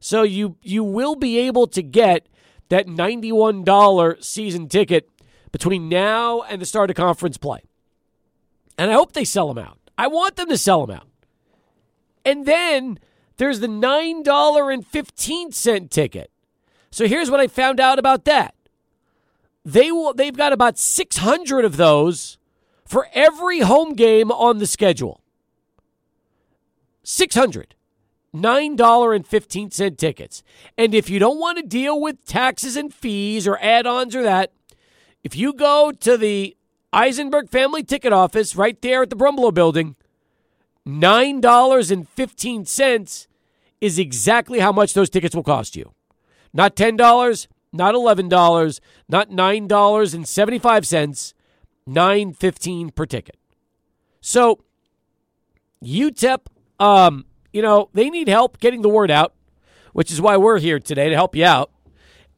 So you you will be able to get that $91 season ticket between now and the start of conference play. And I hope they sell them out. I want them to sell them out. And then there's the $9.15 ticket. So here's what I found out about that. They will they've got about 600 of those for every home game on the schedule. 600 $9.15 tickets. And if you don't want to deal with taxes and fees or add ons or that, if you go to the Eisenberg Family Ticket Office right there at the Brumbelow building, $9.15 is exactly how much those tickets will cost you. Not $10, not $11, not $9.75, $9.15 per ticket. So, UTEP um, you know, they need help getting the word out, which is why we're here today to help you out.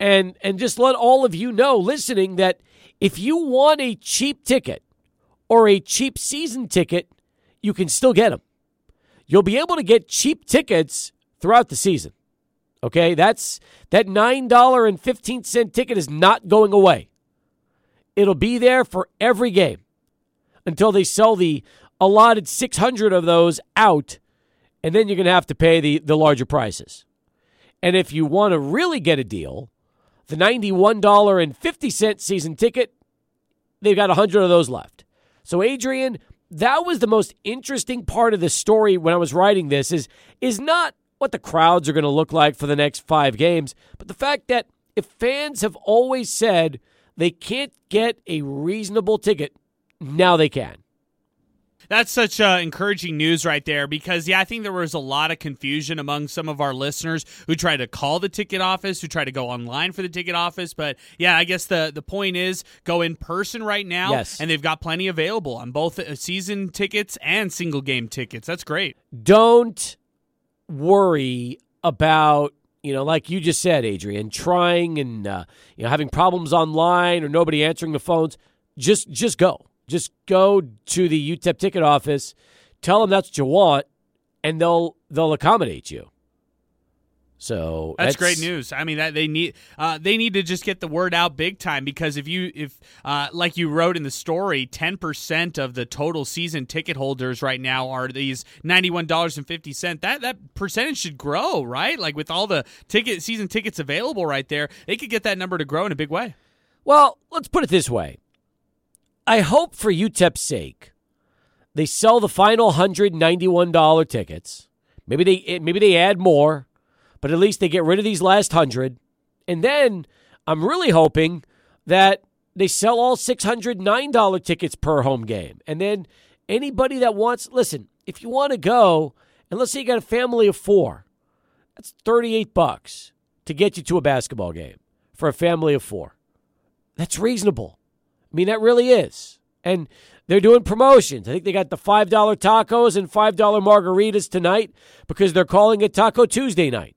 And and just let all of you know listening that if you want a cheap ticket or a cheap season ticket, you can still get them. You'll be able to get cheap tickets throughout the season. Okay? That's that $9.15 ticket is not going away. It'll be there for every game until they sell the allotted 600 of those out, and then you're going to have to pay the, the larger prices. And if you want to really get a deal, the $91.50 season ticket, they've got 100 of those left. So, Adrian, that was the most interesting part of the story when I was writing this is is not what the crowds are going to look like for the next 5 games, but the fact that if fans have always said they can't get a reasonable ticket, now they can. That's such uh, encouraging news right there because, yeah, I think there was a lot of confusion among some of our listeners who tried to call the ticket office, who tried to go online for the ticket office. But yeah, I guess the, the point is go in person right now, yes. and they've got plenty available on both uh, season tickets and single game tickets. That's great. Don't worry about you know, like you just said, Adrian, trying and uh, you know having problems online or nobody answering the phones. Just just go. Just go to the UTEP ticket office, tell them that's what you want, and they'll they'll accommodate you. So that's, that's, great news. I mean, that they need uh, they need to just get the word out big time because if you if uh, like you wrote in the story, ten percent of the total season ticket holders right now are these ninety one dollars and fifty cent. That that percentage should grow, right? Like with all the ticket season tickets available right there, they could get that number to grow in a big way. Well, let's put it this way: I hope for UTEP's sake, they sell the final hundred ninety one dollar tickets. Maybe they eh, maybe they add more, but at least they get rid of these last hundred. And then I'm really hoping that they sell all six hundred nine dollar tickets per home game. And then anybody that wants, listen, if you want to go, and let's say you got a family of four, that's thirty eight bucks to get you to a basketball game for a family of four. That's reasonable. I mean, that really is. And they're doing promotions. I think they got the $5 tacos and $5 margaritas tonight because they're calling it Taco Tuesday night.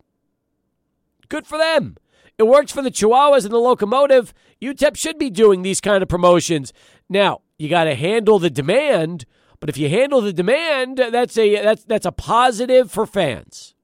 Good for them. It works for the Chihuahuas and the locomotive. UTEP should be doing these kind of promotions. Now, you got to handle the demand, but if you handle the demand, that's a that's that's a positive for fans.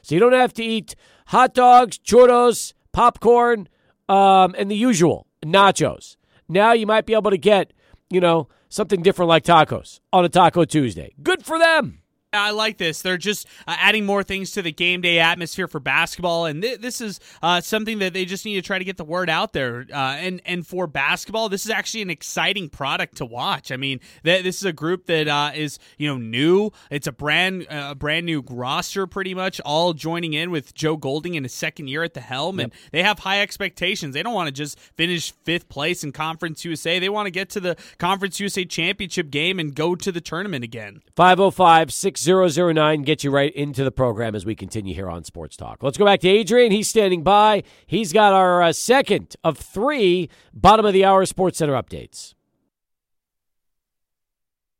So you don't have to eat hot dogs, churros, popcorn, um, and the usual nachos. Now you might be able to get, you know, something different like tacos on a Taco Tuesday. Good for them. I like this. They're just uh, adding more things to the game day atmosphere for basketball, and th- this is uh, something that they just need to try to get the word out there. Uh, and and for basketball, this is actually an exciting product to watch. I mean, th- this is a group that uh, is you know new. It's a brand uh, a brand new roster, pretty much all joining in with Joe Golding in his second year at the helm, yep. and they have high expectations. They don't want to just finish fifth place in Conference USA. They want to get to the Conference USA championship game and go to the tournament again. Five oh five six 009 get you right into the program as we continue here on Sports Talk. Let's go back to Adrian. He's standing by. He's got our uh, second of three bottom of the hour Sports Center updates.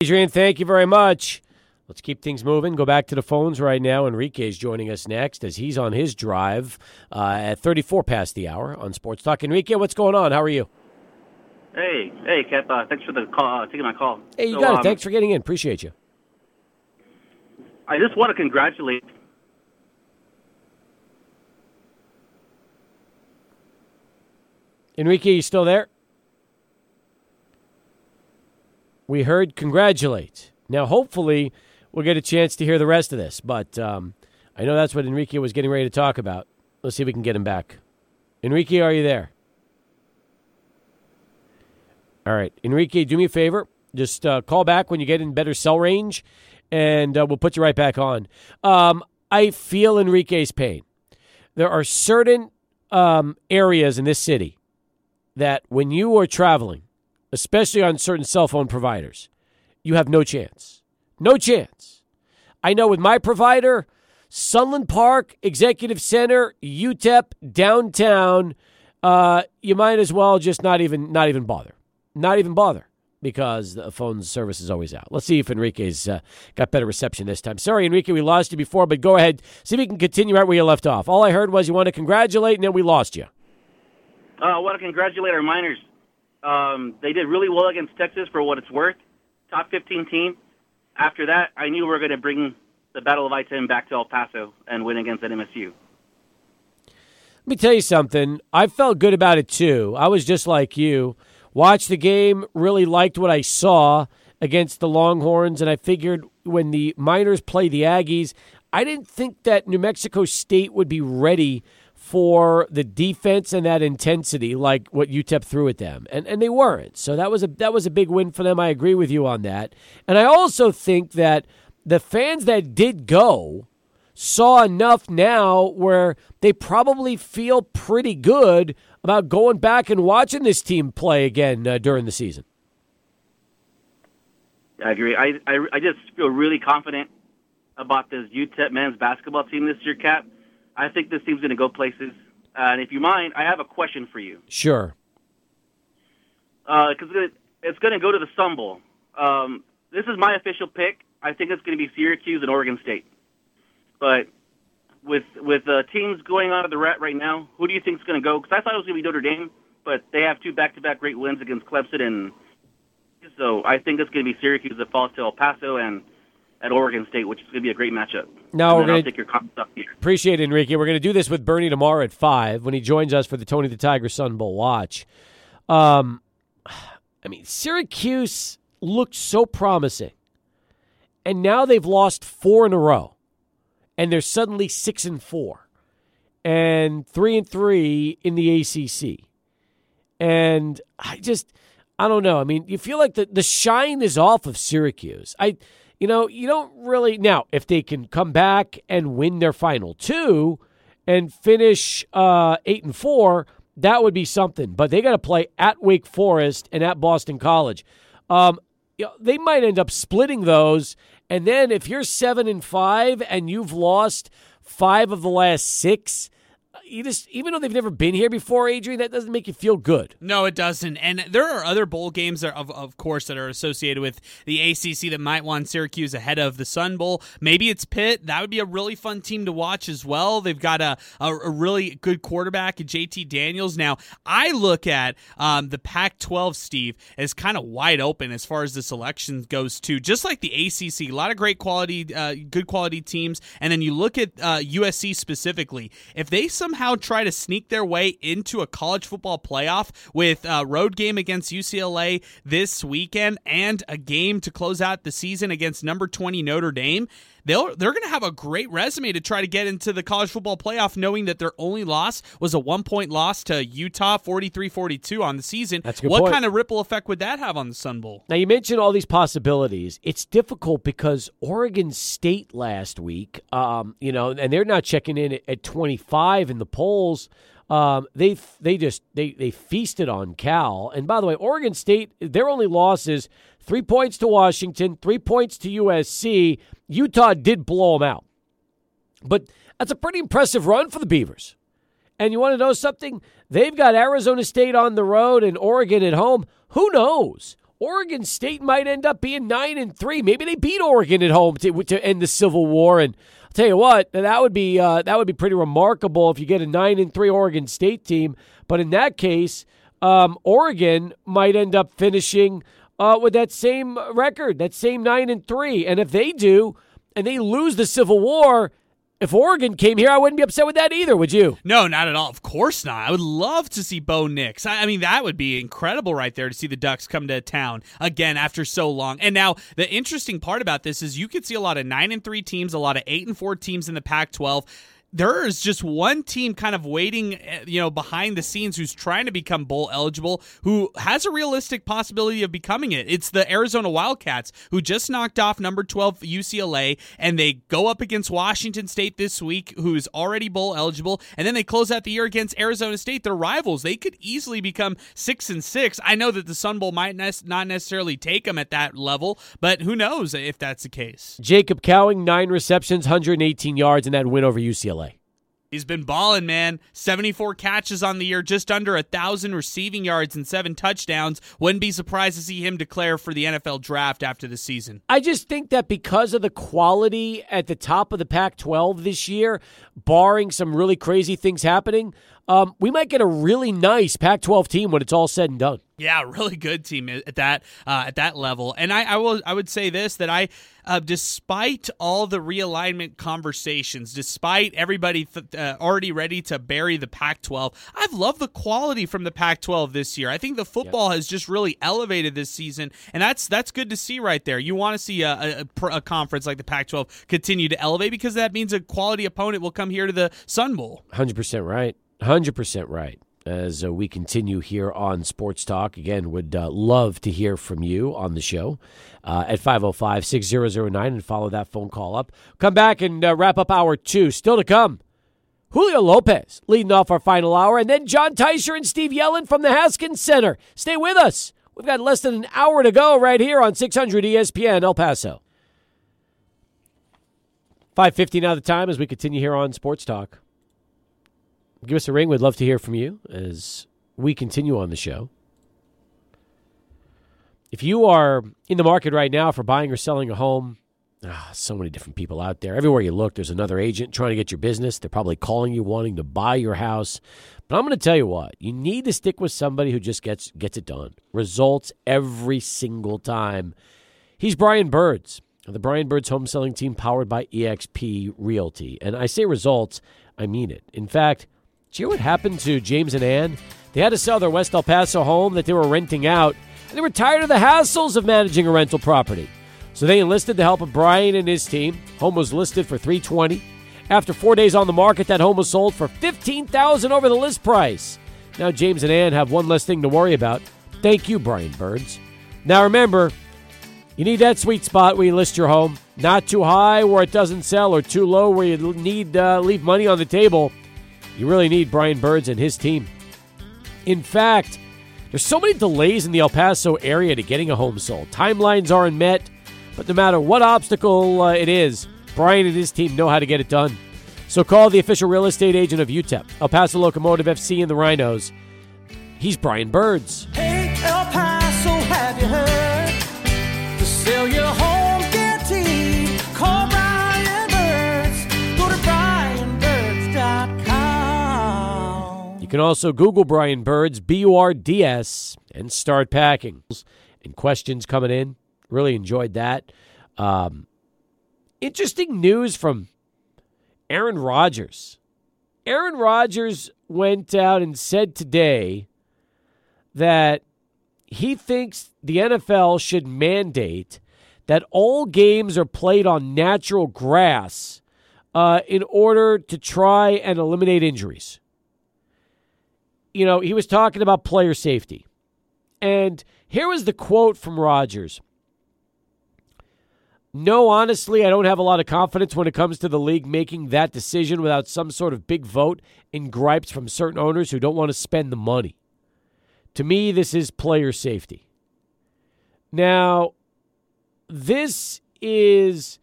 Adrian, thank you very much. Let's keep things moving. Go back to the phones right now. Enrique is joining us next as he's on his drive uh, at 34 past the hour on Sports Talk. Enrique, what's going on? How are you? Hey, hey, Cap. Uh, thanks for the call, uh, taking my call. Hey, you so, got um, it. Thanks for getting in. Appreciate you. I just want to congratulate. Enrique, you still there? We heard congratulate. Now, hopefully, we'll get a chance to hear the rest of this, but um, I know that's what Enrique was getting ready to talk about. Let's see if we can get him back. Enrique, are you there? All right. Enrique, do me a favor. Just uh, call back when you get in better cell range and uh, we'll put you right back on. Um, I feel Enrique's pain. There are certain um, areas in this city that when you are traveling, especially on certain cell phone providers, you have no chance. No chance. I know with my provider, Sunland Park, Executive Center, UTEP, downtown, uh, you might as well just not even not even bother. Not even bother because the phone service is always out. Let's see if Enrique's uh, got better reception this time. Sorry, Enrique, we lost you before, but go ahead. See if we can continue right where you left off. All I heard was you want to congratulate, and then we lost you. Uh, I want to congratulate our miners. Um, they did really well against Texas for what it's worth. Top 15 team. After that, I knew we were going to bring the Battle of I-10 back to El Paso and win against MSU. Let me tell you something. I felt good about it, too. I was just like you watched the game, really liked what I saw. against the Longhorns, and I figured when the Miners play the Aggies, I didn't think that New Mexico State would be ready for the defense and that intensity like what UTEP threw at them. And and they weren't. So that was a that was a big win for them. I agree with you on that. And I also think that the fans that did go saw enough now where they probably feel pretty good about going back and watching this team play again uh, during the season. I agree. I, I I just feel really confident about this UTEP men's basketball team this year, Cap. I think this team's going to go places. Uh, and if you mind, I have a question for you. Sure. Because uh, it's going to go to the Sun Bowl. Um, this is my official pick. I think it's going to be Syracuse and Oregon State. But with with uh, teams going out of the rat right now, who do you think is going to go? Because I thought it was going to be Notre Dame, but they have two back-to-back great wins against Clemson, and so I think it's going to be Syracuse that falls to El Paso and at Oregon State, which is going to be a great matchup. Now we're going to take your up here. Appreciate it, Enrique. We're going to do this with Bernie tomorrow at five when he joins us for the Tony the Tiger Sun Bowl watch. Um, I mean, Syracuse looked so promising, and now they've lost four in a row, and they're suddenly six and four, and three and three in the ACC, and I just. I don't know. I mean, you feel like the, the shine is off of Syracuse. I you know, you don't really now if they can come back and win their final two and finish uh, eight and four, that would be something. But they got to play at Wake Forest and at Boston College. Um, you know, they might end up splitting those, and then if you're seven and five and you've lost five of the last six, you just even though they've never been here before, Adrian, that doesn't make you feel good. No, it doesn't. And there are other bowl games of of course that are associated with the ACC that might want Syracuse ahead of the Sun Bowl. Maybe it's Pitt. That would be a really fun team to watch as well. They've got a a, a really good quarterback, JT Daniels. Now I look at um, the Pac-12, Steve, as kind of wide open as far as the selection goes too. Just like the ACC, a lot of great quality, uh, good quality teams. And then you look at uh, USC specifically. If they somehow somehow try to sneak their way into a college football playoff with a road game against UCLA this weekend and a game to close out the season against number 20 Notre Dame, they'll they're going to have a great resume to try to get into the college football playoff knowing that their only loss was a one point loss to Utah 43-42 on the season. That's a good what point. kind of ripple effect would that have on the Sun Bowl? Now you mentioned all these possibilities. It's difficult because Oregon State last week, um, you know, and they're not checking in at, at 25 in the polls. Um, they they just they they feasted on Cal. And by the way, Oregon State their only loss is three points to Washington, three points to USC. Utah did blow them out, but that's a pretty impressive run for the Beavers. And you want to know something? They've got Arizona State on the road and Oregon at home. Who knows? Oregon State might end up being nine and three. Maybe they beat Oregon at home to, to end the Civil War. And tell you what, that would be uh, that would be pretty remarkable if you get a nine and three Oregon State team. But in that case, um, Oregon might end up finishing uh, with that same record, that same nine and three. And if they do, and they lose the Civil War, if Oregon came here, I wouldn't be upset with that either, would you? No, not at all. Of course not. I would love to see Bo Nix. I, I mean, that would be incredible right there to see the Ducks come to town again after so long. And now the interesting part about this is you could see a lot of nine and three teams, a lot of eight and four teams in the Pac-12 there is just one team kind of waiting, eh, you know, behind the scenes who's trying to become bowl eligible, who has a realistic possibility of becoming it. It's the Arizona Wildcats, who just knocked off number 12 UCLA, and they go up against Washington State this week, who is already bowl eligible, and then they close out the year against Arizona State, their rivals. They could easily become six and six. I know that the Sun Bowl might ne- not necessarily take them at that level, but who knows if that's the case. Jacob Cowing, nine receptions, 118 yards in that win over UCLA. He's been balling, man. 74 catches on the year, just under a 1,000 receiving yards and seven touchdowns. Wouldn't be surprised to see him declare for the NFL draft after the season. I just think that because of the quality at the top of the Pac 12 this year, barring some really crazy things happening, um, we might get a really nice Pac-12 team when it's all said and done. Yeah, really good team at that uh, at that level. And I, I will I would say this that I, uh, despite all the realignment conversations, despite everybody th- uh, already ready to bury the Pac-12, I've loved the quality from the Pac-12 this year. I think the football has just really elevated this season, and that's that's good to see right there. You want to see a, a, a conference like the Pac-12 continue to elevate because that means a quality opponent will come here to the Sun Bowl. Hundred percent right. Hundred percent right as uh, we continue here on Sports Talk. Again, would uh, love to hear from you on the show uh, at 505 6009 and follow that phone call up. Come back and uh, wrap up hour two. Still to come. Julio Lopez leading off our final hour, and then John Teicher and Steve Yellen from the Haskins Center. Stay with us. We've got less than an hour to go right here on 600 ESPN El Paso. 550 now the time as we continue here on Sports Talk give us a ring. We'd love to hear from you as we continue on the show. If you are in the market right now for buying or selling a home, ah, so many different people out there. Everywhere you look, there's another agent trying to get your business. They're probably calling you wanting to buy your house. But I'm going to tell you what, you need to stick with somebody who just gets gets it done. Results every single time. He's Brian Burds, the Brian Burds home selling team powered by eXp Realty. And I say results, I mean it. In fact, do you know what happened to James and Ann? They had to sell their West El Paso home that they were renting out, and they were tired of the hassles of managing a rental property. So they enlisted the help of Brian and his team. Home was listed for 320. After four days on the market, that home was sold for 15000 over the list price. Now James and Ann have one less thing to worry about. Thank you, Brian Burds. Now remember, you need that sweet spot where you list your home. Not too high where it doesn't sell, or too low where you need uh, leave money on the table. You really need Brian Burds and his team. In fact, there's so many delays in the El Paso area to getting a home sold. Timelines aren't met, but no matter what obstacle uh, it is, Brian and his team know how to get it done. So call the official real estate agent of UTEP, El Paso Locomotive FC, and the Rhinos. He's Brian Burds. Hey, El Paso, have you heard? To sell your home can also Google Brian Burds, B U R D S, and start packing. And questions coming in. Really enjoyed that. Um, interesting news from Aaron Rodgers. Aaron Rodgers went out and said today that he thinks the NFL should mandate that all games are played on natural grass uh, in order to try and eliminate injuries. You know, he was talking about player safety. And here was the quote from Rodgers. No, honestly, I don't have a lot of confidence when it comes to the league making that decision without some sort of big vote and gripes from certain owners who don't want to spend the money. To me, this is player safety. Now, this is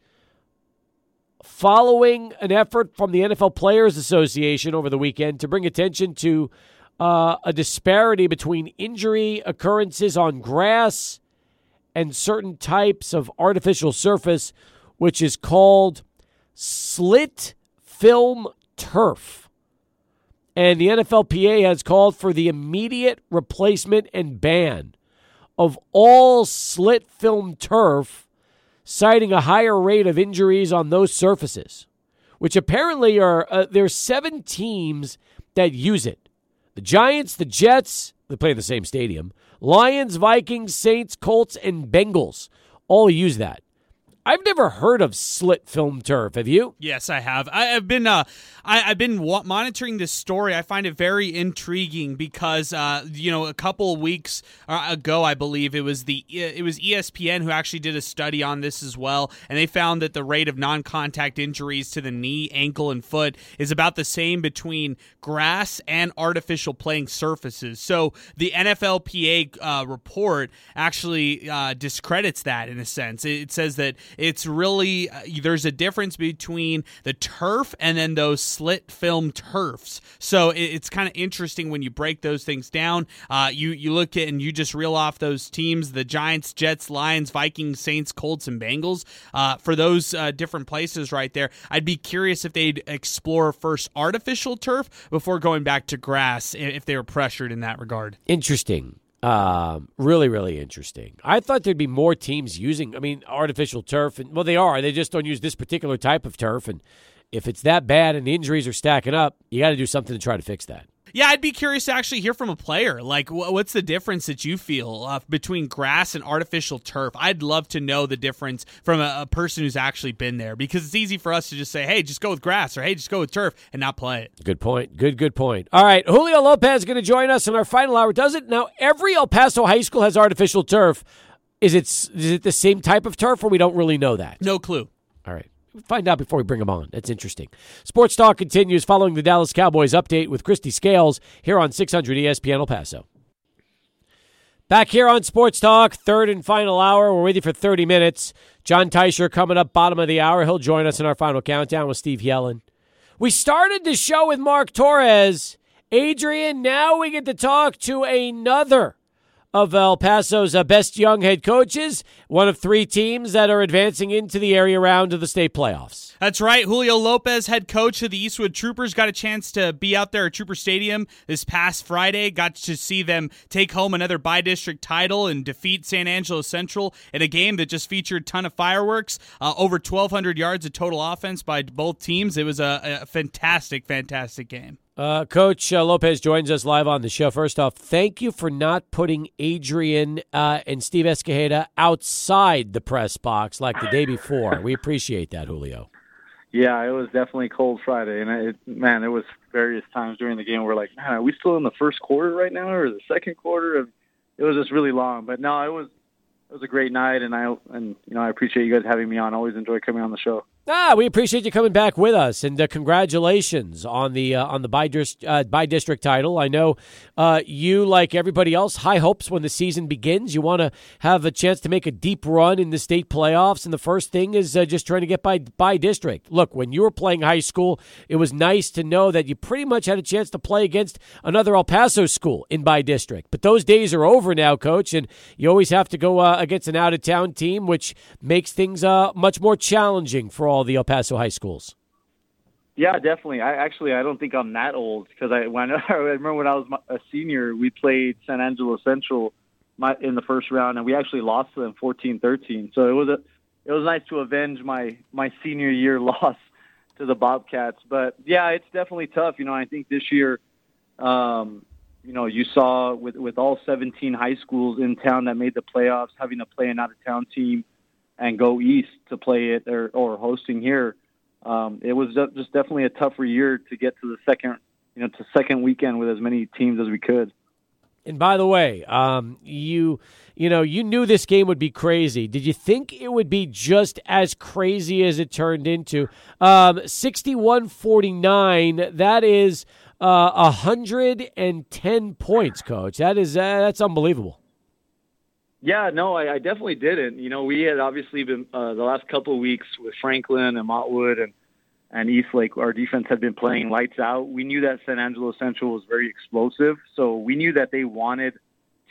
following an effort from the NFL Players Association over the weekend to bring attention to uh, a disparity between injury occurrences on grass and certain types of artificial surface, which is called slit film turf. And the NFLPA has called for the immediate replacement and ban of all slit film turf, citing a higher rate of injuries on those surfaces, which apparently are uh, there's seven teams that use it. The Giants, the Jets, they play in the same stadium. Lions, Vikings, Saints, Colts, and Bengals all use that. I've never heard of slit film turf. Have you? Yes, I have. I, have been uh, I, have been wa- monitoring this story. I find it very intriguing because uh, you know a couple of weeks uh, ago, I believe it was the it was ESPN who actually did a study on this as well, and they found that the rate of non-contact injuries to the knee, ankle, and foot is about the same between grass and artificial playing surfaces. So the NFLPA uh, report actually uh, discredits that in a sense. It says that it's really uh, there's a difference between the turf and then those slit film turfs. So it, it's kind of interesting when you break those things down. Uh, you you look at and you just reel off those teams: the Giants, Jets, Lions, Vikings, Saints, Colts, and Bengals. Uh, for those uh, different places right there, I'd be curious if they'd explore first artificial turf before going back to grass if they were pressured in that regard. Interesting. Um, really, really interesting. I thought there'd be more teams using, I mean, artificial turf, and well, they are. They just don't use this particular type of turf. And if it's that bad and the injuries are stacking up, you got to do something to try to fix that. Yeah, I'd be curious to actually hear from a player. Like, what's the difference that you feel uh, between grass and artificial turf? I'd love to know the difference from a, a, person who's actually been there because it's easy for us to just say, hey, just go with grass or hey, just go with turf and not play it. Good point. Good, good point. All right. Julio Lopez is going to join us in our final hour. Does it? Now, every El Paso high school has artificial turf. Is it, is it the same type of turf or we don't really know that? No clue. All right find out before we bring them on. That's interesting. Sports Talk continues following the Dallas Cowboys update with Christy Scales here on 600 ESPN El Paso. Back here on Sports Talk, third and final hour. We're with you for 30 minutes. John Teicher coming up bottom of the hour. He'll join us in our final countdown with Steve Yellen. We started the show with Mark Torres. Adrian, now we get to talk to another of El Paso's uh, best young head coaches, one of three teams that are advancing into the area round of the state playoffs. That's right. Julio Lopez, head coach of the Eastwood Troopers, got a chance to be out there at Trooper Stadium this past Friday. Got to see them take home another bi-district title and defeat San Angelo Central in a game that just featured a ton of fireworks, uh, over 1,200 yards of total offense by both teams. It was a, a fantastic, fantastic game. Uh, Coach uh, Lopez joins us live on the show. First off, thank you for not putting Adrian uh, and Steve Escajeda outside the press box like the day before. We appreciate that, Julio. Yeah, it was definitely cold Friday, and it, man, it was various times during the game. We're like, man, are we still in the first quarter right now, or the second quarter? It was just really long, but no, it was it was a great night, and I and you know I appreciate you guys having me on. always enjoy coming on the show. Ah, we appreciate you coming back with us, and uh, congratulations on the uh, on the by, uh, bi-district title. I know uh, you, like everybody else, high hopes when the season begins. You want to have a chance to make a deep run in the state playoffs, and the first thing is uh, just trying to get by bi-district. Look, when you were playing high school, it was nice to know that you pretty much had a chance to play against another El Paso school in bi-district. But those days are over now, coach, and you always have to go uh, against an out of town team, which makes things much more challenging for all all the El Paso high schools. Yeah, definitely. I actually I don't think I'm that old because I when [laughs] I remember when I was a senior, we played San Angelo Central my, in the first round, and we actually lost to them 14-13. So it was a it was nice to avenge my my senior year [laughs] loss to the Bobcats. But yeah, it's definitely tough. You know, I think this year, um, you know, you saw with with all 17 high schools in town that made the playoffs, having to play an out of town team and go east to play it or, or hosting here. Um, it was just definitely a tougher year to get to the second, you know, to second weekend with as many teams as we could. And by the way, um, you you know you knew this game would be crazy. Did you think it would be just as crazy as it turned into? Um, 61-49, That is uh, hundred and ten points, coach. That is uh, that's unbelievable. Yeah, no, I, I definitely didn't. You know, we had obviously been uh, the last couple of weeks with Franklin and Montwood and and Eastlake. Our defense had been playing lights out. We knew that San Angelo Central was very explosive, so we knew that they wanted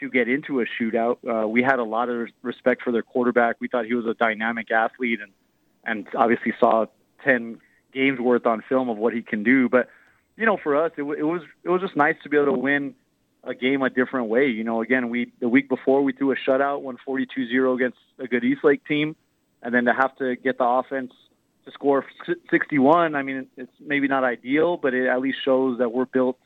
to get into a shootout. Uh, we had a lot of respect for their quarterback. We thought he was a dynamic athlete, and and obviously saw ten games worth on film of what he can do. But you know, for us, it, it was it was just nice to be able to win a game a different way. You know, again, we the week before we threw a shutout, won 42-0 against a good Eastlake team, and then to have to get the offense to score 61. I mean, it's maybe not ideal, but it at least shows that we're built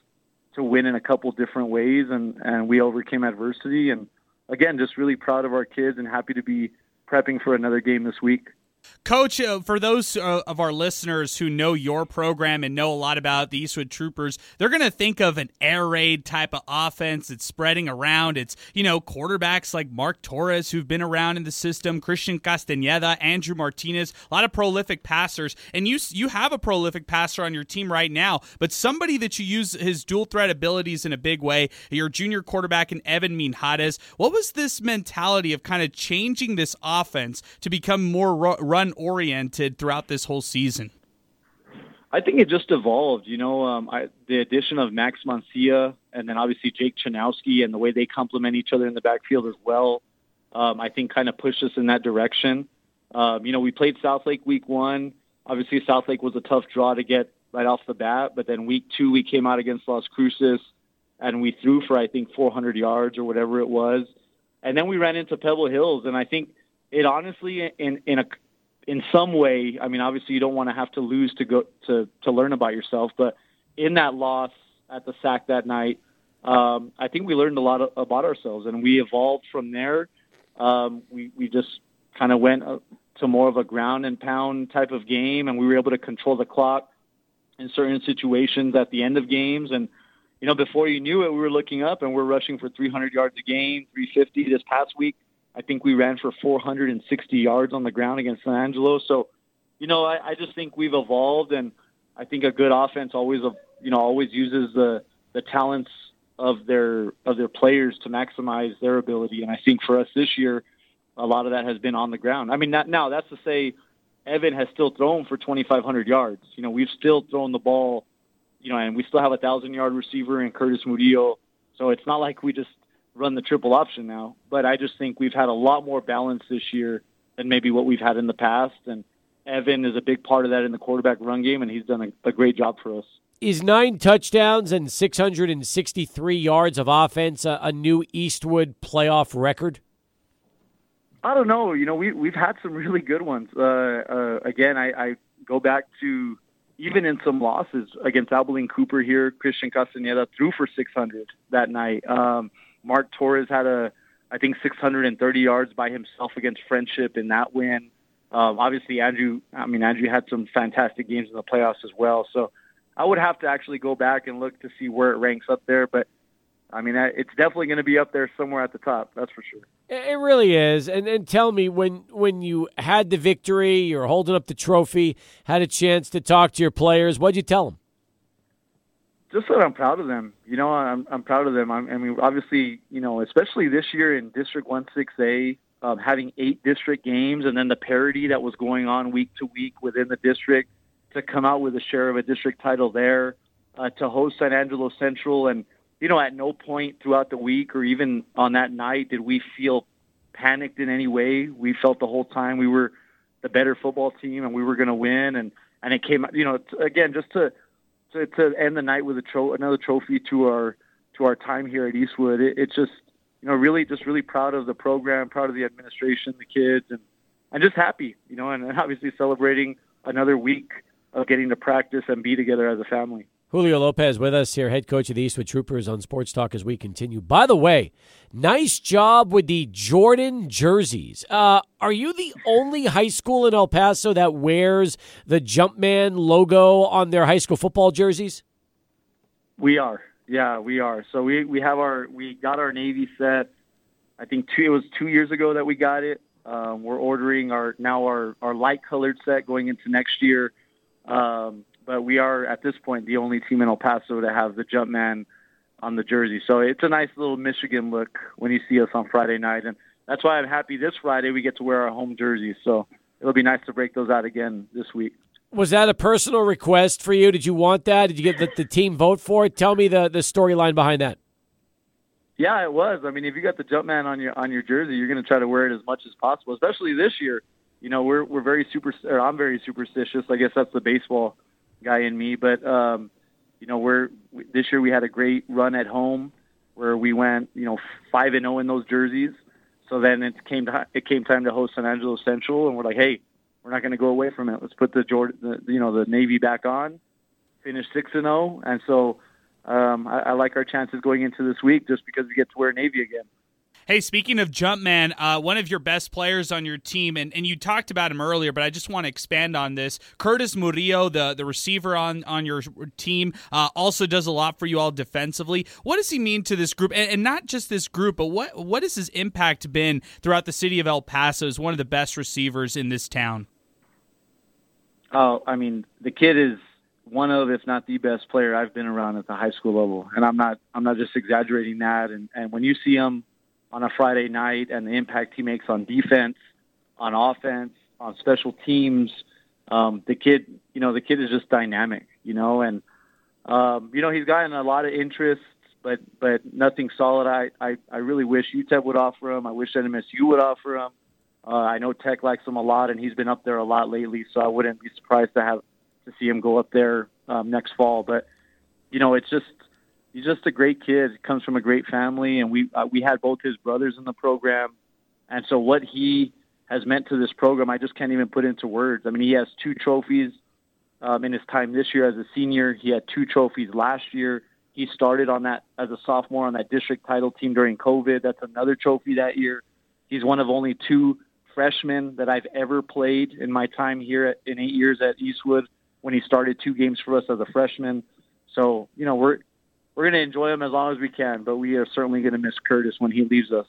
to win in a couple different ways, and and we overcame adversity. And again, just really proud of our kids and happy to be prepping for another game this week. Coach, uh, for those uh, of our listeners who know your program and know a lot about the Eastwood Troopers, they're going to think of an air raid type of offense. It's spreading around. It's, you know, quarterbacks like Mark Torres who've been around in the system, Christian Castañeda, Andrew Martinez, a lot of prolific passers. And you you have a prolific passer on your team right now, but somebody that you use his dual threat abilities in a big way, your junior quarterback in Evan Minhades. What was this mentality of kind of changing this offense to become more ro- run oriented throughout this whole season? I think it just evolved. You know, um, I, the addition of Max Mancia and then obviously Jake Chanowski and the way they complement each other in the backfield as well, um, I think kind of pushed us in that direction. Um, you know, we played Southlake week one. Obviously, Southlake was a tough draw to get right off the bat, but then week two we came out against Las Cruces and we threw for I think 400 yards or whatever it was, and then we ran into Pebble Hills, and I think it honestly in in a in some way, I mean, obviously you don't want to have to lose to go to to learn about yourself, but in that loss at the SAC that night, um, I think we learned a lot of, about ourselves, and we evolved from there. Um, we we just kind of went uh, to more of a ground and pound type of game, and we were able to control the clock in certain situations at the end of games. And you know, before you knew it, we were looking up and we're rushing for 300 yards a game, 350 this past week. I think we ran for 460 yards on the ground against San Angelo. So, you know, I, I just think we've evolved, and I think a good offense always, you know, always uses the the talents of their of their players to maximize their ability. And I think for us this year, a lot of that has been on the ground. I mean, not, now that's to say, Evan has still thrown for 2,500 yards. You know, we've still thrown the ball, you know, and we still have a thousand yard receiver in Curtis Murillo. So it's not like we just run the triple option now. But I just think we've had a lot more balance this year than maybe what we've had in the past. And Evan is a big part of that in the quarterback run game, and he's done a, a great job for us. Is nine touchdowns and 663 yards of offense a, a new Eastwood playoff record? I don't know. You know, we we've had some really good ones. Uh, uh, again, I, I go back to even in some losses against Abilene Cooper here, Christian Castaneda threw for 600 that night. Um, Mark Torres had a, I think, 630 yards by himself against Frenship in that win. Um, obviously, Andrew. I mean, Andrew had some fantastic games in the playoffs as well. So, I would have to actually go back and look to see where it ranks up there. But I mean, it's definitely going to be up there somewhere at the top. That's for sure. It really is. And and tell me when when you had the victory, you're holding up the trophy, had a chance to talk to your players. What'd you tell them? Just that I'm proud of them. You know, I'm I'm proud of them. I'm, I mean, obviously, you know, especially this year in District One Six A, um, having eight district games, and then the parity that was going on week to week within the district to come out with a share of a district title there, uh, to host San Angelo Central, and you know, at no point throughout the week or even on that night did we feel panicked in any way. We felt the whole time we were the better football team and we were going to win, and and it came, you know, again just to to, to end the night with a tro- another trophy to our to our time here at Eastwood. It, it's just you know really just really proud of the program, proud of the administration, the kids, and and just happy, you know, and obviously celebrating another week of getting to practice and be together as a family. Julio Lopez with us here, head coach of the Eastwood Troopers on Sports Talk as we continue. By the way, nice job with the Jordan jerseys. Uh, are you the only high school in El Paso that wears the Jumpman logo on their high school football jerseys? We are. Yeah, we are. So we, we have our we got our Navy set. I think two, it was two years ago that we got it. Um, we're ordering our now our, our light colored set going into next year. Um, but we are at this point the only team in El Paso to have the Jumpman on the jersey. So it's a nice little Michigan look when you see us on Friday night, and that's why I'm happy this Friday we get to wear our home jerseys. So it'll be nice to break those out again this week. Was that a personal request for you? Did you want that? Did you get the, the team vote for it? Tell me the, the storyline behind that. Yeah, it was. I mean, if you got the Jumpman on your on your jersey, you're going to try to wear it as much as possible. Especially this year, you know, we're we're very super. Or I'm very superstitious. I guess that's the baseball guy in me. But um, you know, we're this year we had a great run at home where we went, you know, five and zero oh in those jerseys. So then it came to, it came time to host San Angelo Central, and we're like, hey, we're not going to go away from it. Let's put the Jordan, the, you know, the Navy back on, finish six and zero, oh. and so um, I, I like our chances going into this week just because we get to wear Navy again. Hey, speaking of Jumpman, uh, one of your best players on your team, and, and you talked about him earlier, but I just want to expand on this. Curtis Murillo, the, the receiver on, on your team, uh, also does a lot for you all defensively. What does he mean to this group? And, and, not just this group, but what, what has his impact been throughout the city of El Paso as one of the best receivers in this town? Oh, I mean, the kid is one of, if not the best player I've been around at the high school level, and I'm not, I'm not just exaggerating that. And, and when you see him on a Friday night and the impact he makes on defense, on offense, on special teams. Um, the kid, you know, the kid is just dynamic, you know, and um, you know he's gotten a lot of interest, but but nothing solid. I I, I really wish UTEP would offer him. I wish NMSU would offer him. Uh, I know Tech likes him a lot, and he's been up there a lot lately. So I wouldn't be surprised to have to see him go up there um, next fall. But you know, it's just he's just a great kid. He comes from a great family, and we uh, we had both his brothers in the program, and so what he has meant to this program, I just can't even put into words. I mean, he has two trophies um, in his time this year as a senior. He had two trophies last year. He started on that as a sophomore on that district title team during COVID. That's another trophy that year. He's one of only two freshmen that I've ever played in my time here at, in eight years at Eastwood when he started two games for us as a freshman. So, you know, we're we're going to enjoy him as long as we can, but we are certainly going to miss Curtis when he leaves us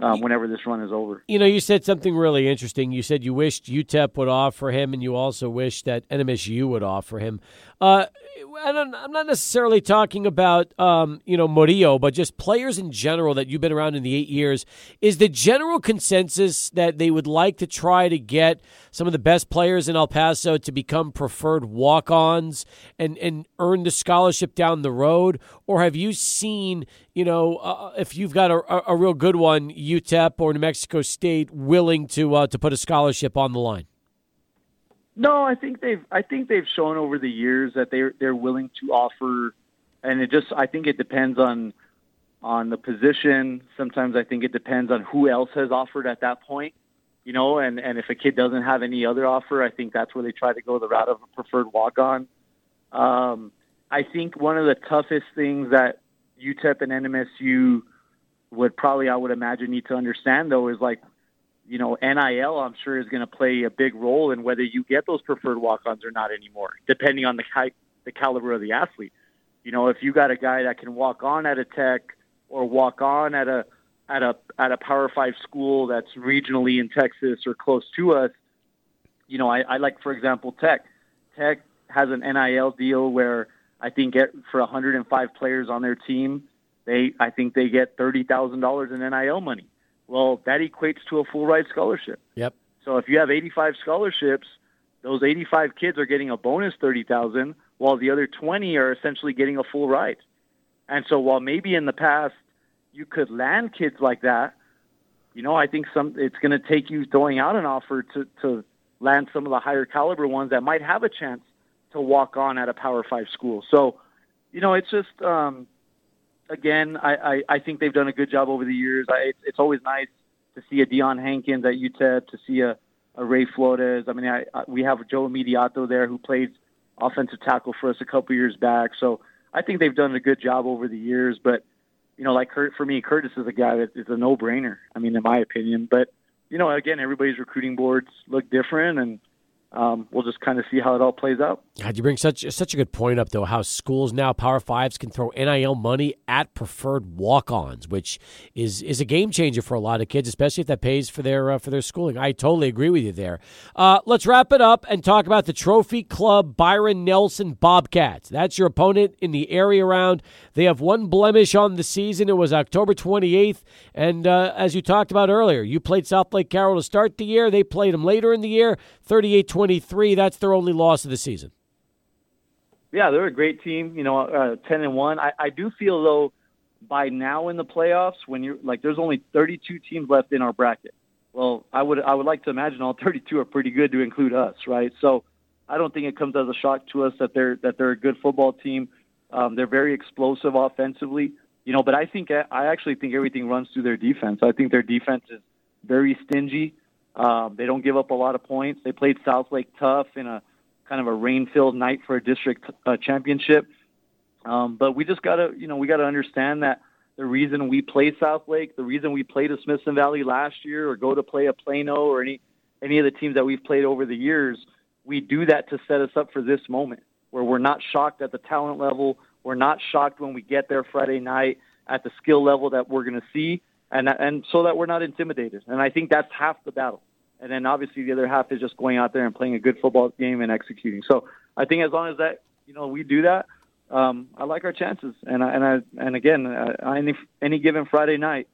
um, whenever this run is over. You know, you said something really interesting. You said you wished UTEP would offer him, and you also wished that NMSU would offer him. Uh, I am not necessarily talking about um, you know Murillo, but just players in general that you've been around in the eight years. Is the general consensus that they would like to try to get some of the best players in El Paso to become preferred walk-ons and and earn the scholarship down the road, or have you seen you know uh, if you've got a, a, real good one, UTEP or New Mexico State willing to uh, to put a scholarship on the line? No, I think they've I think they've shown over the years that they're they're willing to offer, and it just I think it depends on on the position. Sometimes I think it depends on who else has offered at that point, you know. And and if a kid doesn't have any other offer, I think that's where they try to go the route of a preferred walk on. Um, I think one of the toughest things that UTEP and NMSU would probably I would imagine need to understand though is like you know, NIL, I'm sure, is going to play a big role in whether you get those preferred walk-ons or not anymore, depending on the the caliber of the athlete. You know, if you got a guy that can walk on at a Tech or walk on at a at a at a Power Five school that's regionally in Texas or close to us, you know, I, I like, for example, Tech. Tech has an NIL deal where I think get for 105 players on their team, they I think they get thirty thousand dollars in NIL money. Well, that equates to a full ride scholarship. Yep. So if you have 85 scholarships, those 85 kids are getting a bonus 30,000 while the other 20 are essentially getting a full ride. And so while maybe in the past you could land kids like that, you know, I think some it's going to take you throwing out an offer to to land some of the higher caliber ones that might have a chance to walk on at a Power 5 school. So, you know, it's just um again, I, I, I think they've done a good job over the years. I, it's, it's always nice to see a Dion Hankins at UTEP, to see a, a Ray Flores. I mean, I, I, we have Joe Immediato there who played offensive tackle for us a couple years back. So I think they've done a good job over the years. But you know, like Kurt, for me, Curtis is a guy that is a no-brainer. I mean, in my opinion. But you know, again, everybody's recruiting boards look different, and um, we'll just kind of see how it all plays out. God, you bring such such a good point up though. How schools now, Power Fives, can throw NIL money at preferred walk-ons, which is is a game changer for a lot of kids, especially if that pays for their uh, for their schooling. I totally agree with you there. Uh, let's wrap it up and talk about the Trophy Club Byron Nelson Bobcats. That's your opponent in the area round. They have one blemish on the season. It was October 28th, and uh, as you talked about earlier, you played Southlake Carroll to start the year. They played them later in the year, 38-23. That's their only loss of the season yeah, they're a great team. You know, uh, ten and one. I, I do feel though, by now in the playoffs, when you're like, there's only 32 teams left in our bracket. Well, I would I would like to imagine all [laughs] 32 are pretty good to include us, right? So, I don't think it comes as a shock to us that they're that they're a good football team. Um, they're very explosive offensively, you know. But I think I actually think everything runs through their defense. I think their defense is very stingy. Um, they don't give up a lot of points. They played Southlake tough in a kind of a rain-filled night for a district uh, championship. Um, but we just got to, you know, we got to understand that the reason we play Southlake, the reason we played a Smithson Valley last year, or go to play a Plano, or any any of the teams that we've played over the years, we do that to set us up for this moment where we're not shocked at the talent level, we're not shocked when we get there Friday night at the skill level that we're going to see, and and so that we're not intimidated. And I think that's half the battle and then obviously the other half is just going out there and playing a good football game and executing. So I think as long as that you know we do that, um, I like our chances. And I, and I and again, uh, any any given Friday night,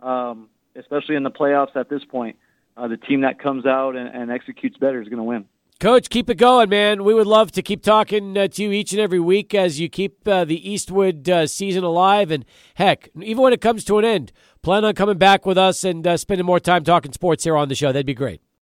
um, especially in the playoffs at this point, uh, the team that comes out and, and executes better is going to win. Coach, keep it going, man. We would love to keep talking uh, to you each and every week as you keep uh, the Eastwood uh, season alive. And heck, even when it comes to an end, plan on coming back with us and uh, spending more time talking sports here on the show. That'd be great.